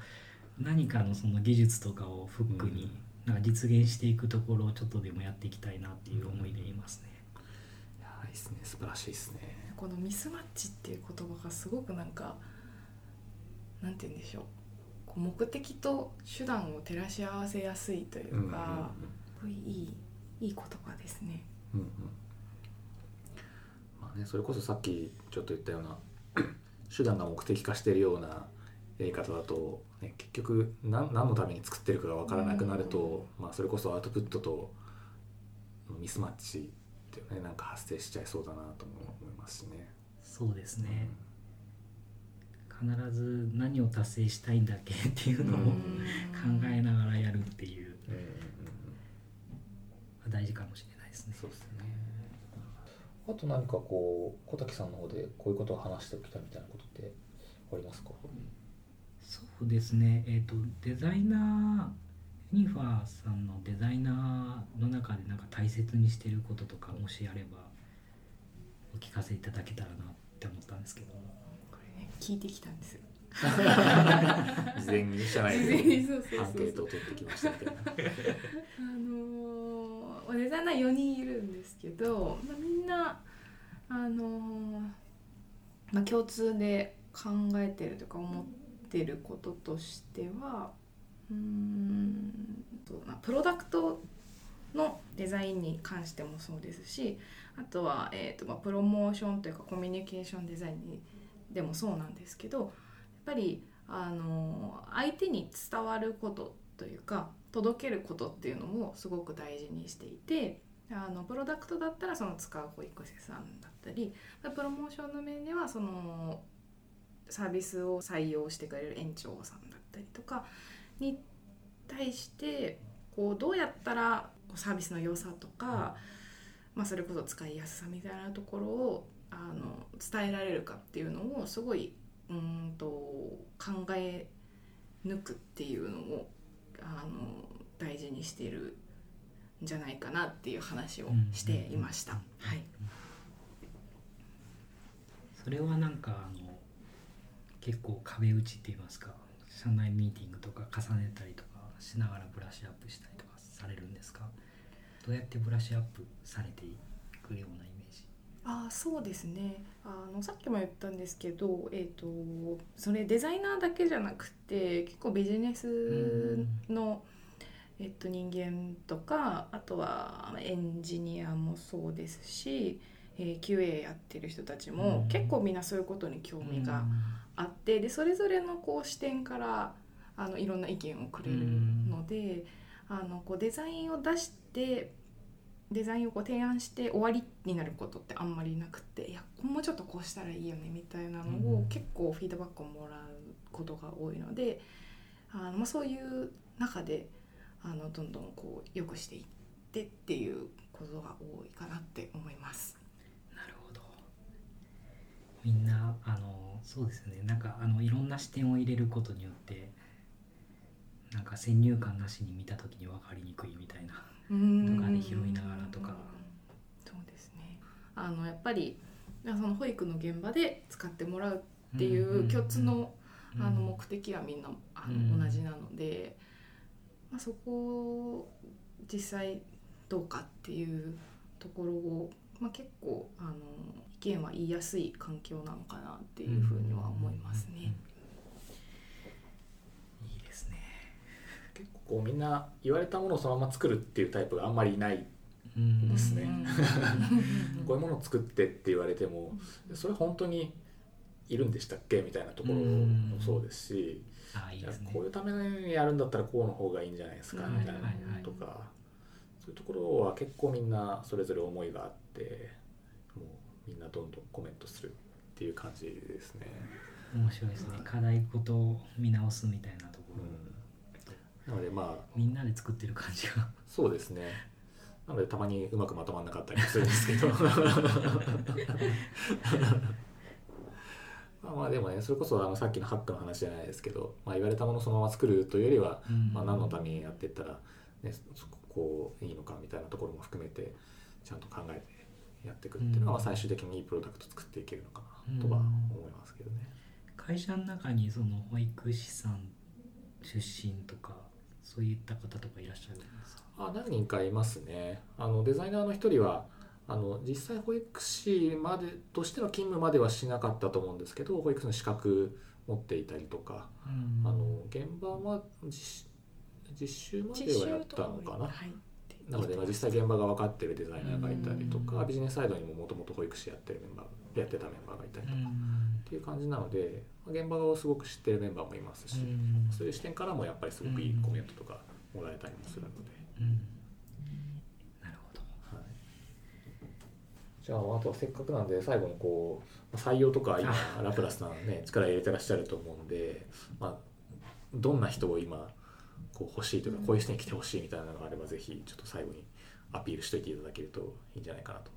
何かのその技術とかをフックになんか実現していくところをちょっとでもやっていきたいなっていう思いでいますね。いやいいですね素晴らしいですね。このミスマッチっていう言葉がすごくなんかなんて言うんでしょうこう目的と手段を照らし合わせやすいといううんうんか、すごいいいいい言葉ですね。うんうんまあね、それこそさっきちょっと言ったような手段が目的化しているようなやり方だと、ね、結局何何のために作ってるかが分からなくなると、まあ、それこそアウトプットとミスマッチっていうねなんか発生しちゃいそうだなとも思いますしね。そうですね必ず何を達成したいんだっけっていうのを考えながらやるっていううんうんうん大事かもしれないですね。そうですね。あと何かこう小滝さんの方でこういうことを話しておきたいみたいなことってありますか？そうですね、えー、とデザイナーユニファーさんのデザイナーの中でなんか大切にしてることとかもしあればお聞かせいただけたらなって思ったんですけどこれね聞いてきたんですよ。事前に社内でアンケートを取ってきましたみたいな。あのーデザイナー4人いるんですけど、まあ、みんなあのーまあ、共通で考えてるとか思ってることとしてはうんと、まあ、プロダクトのデザインに関してもそうですしあとは、えーとまあ、プロモーションというかコミュニケーションデザインにでもそうなんですけどやっぱりあの相手に伝わることというか届けることっていうのもすごく大事にしていてあのプロダクトだったらその使う保育士さんだったりプロモーションの面ではそのサービスを採用してくれる園長さんだったりとかに対してこうどうやったらサービスの良さとか、まあ、それこそ使いやすさみたいなところをあの伝えられるかっていうのをすごいうんと考え抜くっていうのをあの大事にしてるんじゃないかなっていう話をしていました。はい、それはなんかあの結構壁打ちって言いますか社内ミーティングとか重ねたりとかしながらブラッシュアップしたりとかされるんですか？どうやってブラッシュアップされていくようなあそうですね。あのさっきも言ったんですけど、えーと、それデザイナーだけじゃなくて結構ビジネスの、えっと、人間とかあとはエンジニアもそうですし、えー、QA やってる人たちも結構みんなそういうことに興味があってでそれぞれのこう視点からあのいろんな意見をくれるので、あのこうデザインを出してデザインをこう提案して終わりになることってあんまりなくていやもうちょっとこうしたらいいよねみたいなのを結構フィードバックをもらうことが多いのであの、まあ、そういう中であのどんどんこう良くしていってっていうことが多いかなって思います。なるほど。みんなあのそうですね。なんかあのいろんな視点を入れることによってなんか先入観なしに見た時に分かりにくいみたいなとかで拾いながらとか。そうですね。あのやっぱりその保育の現場で使ってもらうっていう共通のあの目的はみんなあの同じなので、まあ、そこを実際どうかっていうところを、まあ、結構あの意見は言いやすい環境なのかなっていうふうには思いますね。結構こうみんな言われたものをそのまま作るっていうタイプがあんまりいない。ですね。こういうものを作ってって言われてもそれ本当にいるんでしたっけみたいなところもそうですし、いこういうためにやるんだったらこうの方がいいんじゃないですかみたいなのとか、そういうところは結構みんなそれぞれ思いがあってもうみんなどんどんコメントするっていう感じですね。面白いですね、課題ごと見直すみたいなところ。うんなのでまあ。みんなで作ってる感じが。そうですね。なのでたまにうまくまとまんなかったりするんですけど。[laughs] まあまあでもねそれこそあのさっきのハックの話じゃないですけど、まあ、言われたものをそのまま作るというよりは、うん、まあ、何のためにやっていったら、ね、そこういいのかみたいなところも含めてちゃんと考えてやっていくっていうのが、最終的にいいプロダクト作っていけるのかなとは思いますけどね。会社の中にその保育士さん出身とかそういった方とかいらっしゃるんですか？あ何人かいますね。あのデザイナーの一人はあの実際保育士までとしての勤務まではしなかったと思うんですけど保育士の資格持っていたりとか、うん、あの現場は実実習まではやったのかな？なので、まあ、実際現場が分かってるデザイナーがいたりとか、ビジネスサイドにももともと保育士やってるメンバーやってたメンバーがいたりとか、っていう感じなので現場をすごく知ってるメンバーもいますし、そういう視点からもやっぱりすごくいいコメントとかもらえたりもするので。じゃああとはせっかくなんで最後にこう採用とか今ラプラスさんね力入れてらっしゃると思うんで、まあ、どんな人を今こう欲しいというかこういう人に来てほしいみたいなのがあればぜひちょっと最後にアピールしといていただけるといいんじゃないかなと。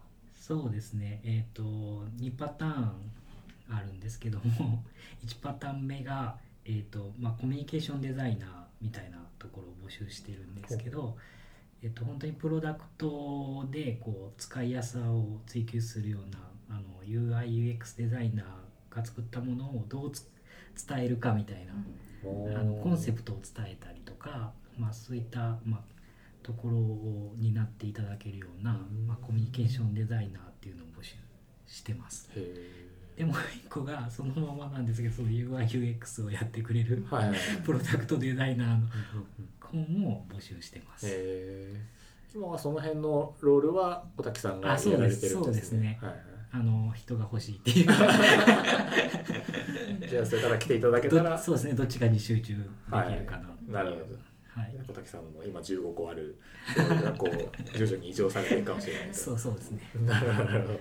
そうですね。えっ、ー、と2パターンあるんですけども [laughs] 1パターン目が、えーとまあ、コミュニケーションデザイナーみたいなところを募集してるんですけど、えーと、本当にプロダクトでこう使いやすさを追求するようなあの UIUX デザイナーが作ったものをどう伝えるかみたいな、うん、あのコンセプトを伝えたりとか、まあ、そういった、まあ、ところになっていただけるような、まあ、コミュニケーションデザイナーっていうのを募集してます。でもう一個がそのままなんですけどその UIUX をやってくれる、はいはい、[laughs] プロダクトデザイナーの本も募集してます。今はその辺のロールは小滝さんがやられてるんですね。そうです。ね。はいはい、あの人が欲しいっていう。[laughs] じゃあそれから来ていただけたら。そうですね。どっちかに集中できるかな、はい、なるほどはい、小滝さんも今15個あるがこう [laughs] 徐々に異常されてるかもしれないそうそうですね。なるほど。も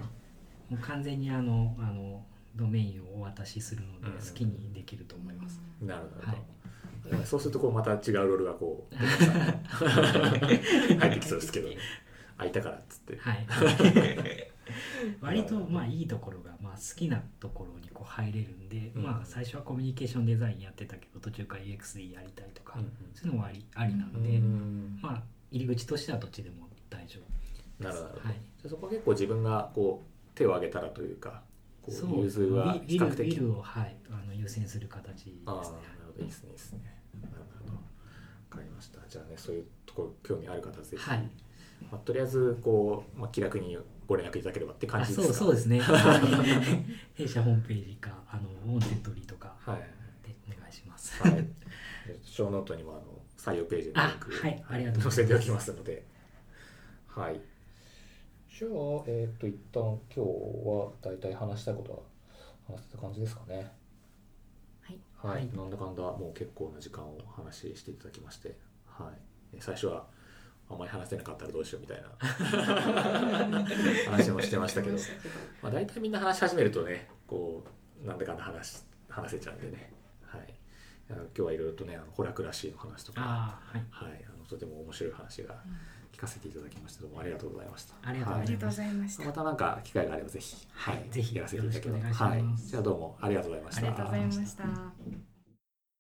う完全にあのあのドメインをお渡しするのでうん。好きにできると思います、なるほど、はい。そうするとこうまた違うロールがこう [laughs] 入ってきそうですけど [laughs] ね空いたからっつって。はい [laughs] 割とまあいいところが、まあ、好きなところにこう入れるんで、うん。まあ最初はコミュニケーションデザインやってたけど途中から UXD やりたいとか、うんそういうのもありありなうんんで、うん。まあ入り口としてはどっちでも大丈夫。なるほど、はい。じゃあそこは結構自分がこう手を挙げたらというかこう融通は比較的。ビルを、はい、あの優先する形で。すねああなるほど。いいですね。いいですね。なるほど。わかりました。じゃあねそういうところ興味ある方はぜひ、はい。まあ、とりあえずこう、まあ、気楽にご連絡いただければって感じですか？そうそうですね。[laughs] 弊社ホームページかあの Wantedly とか。はい。でお願いします。はい、でショーノートにもあの採用ページのリンクあはい。ありがとうございます。載せておきますので。はい。じゃあえっ、と一旦今日は大体話したいことは話せた感じですかね？はい。はい、はい。なんだかんだもう結構な時間をお話ししていただきまして、はい、最初はあんまり話せなかったらどうしようみたいな。話もしてましたけど、まあ、大体みんな話し始めるとねこうなんだかんだ話話せちゃうんでね、はい、あの今日はいろいろとねあのホラクラシーの話とか、はい。はい、あのとても面白い話が聞かせていただきましてどうもありがとうございました。ありがとうございますありがとうございました。またなんか機会があればぜひ、はい。ぜひやらせてい。ただければよろしくお願いします。はい、じゃあどうもありがとうございました。ありがとうございました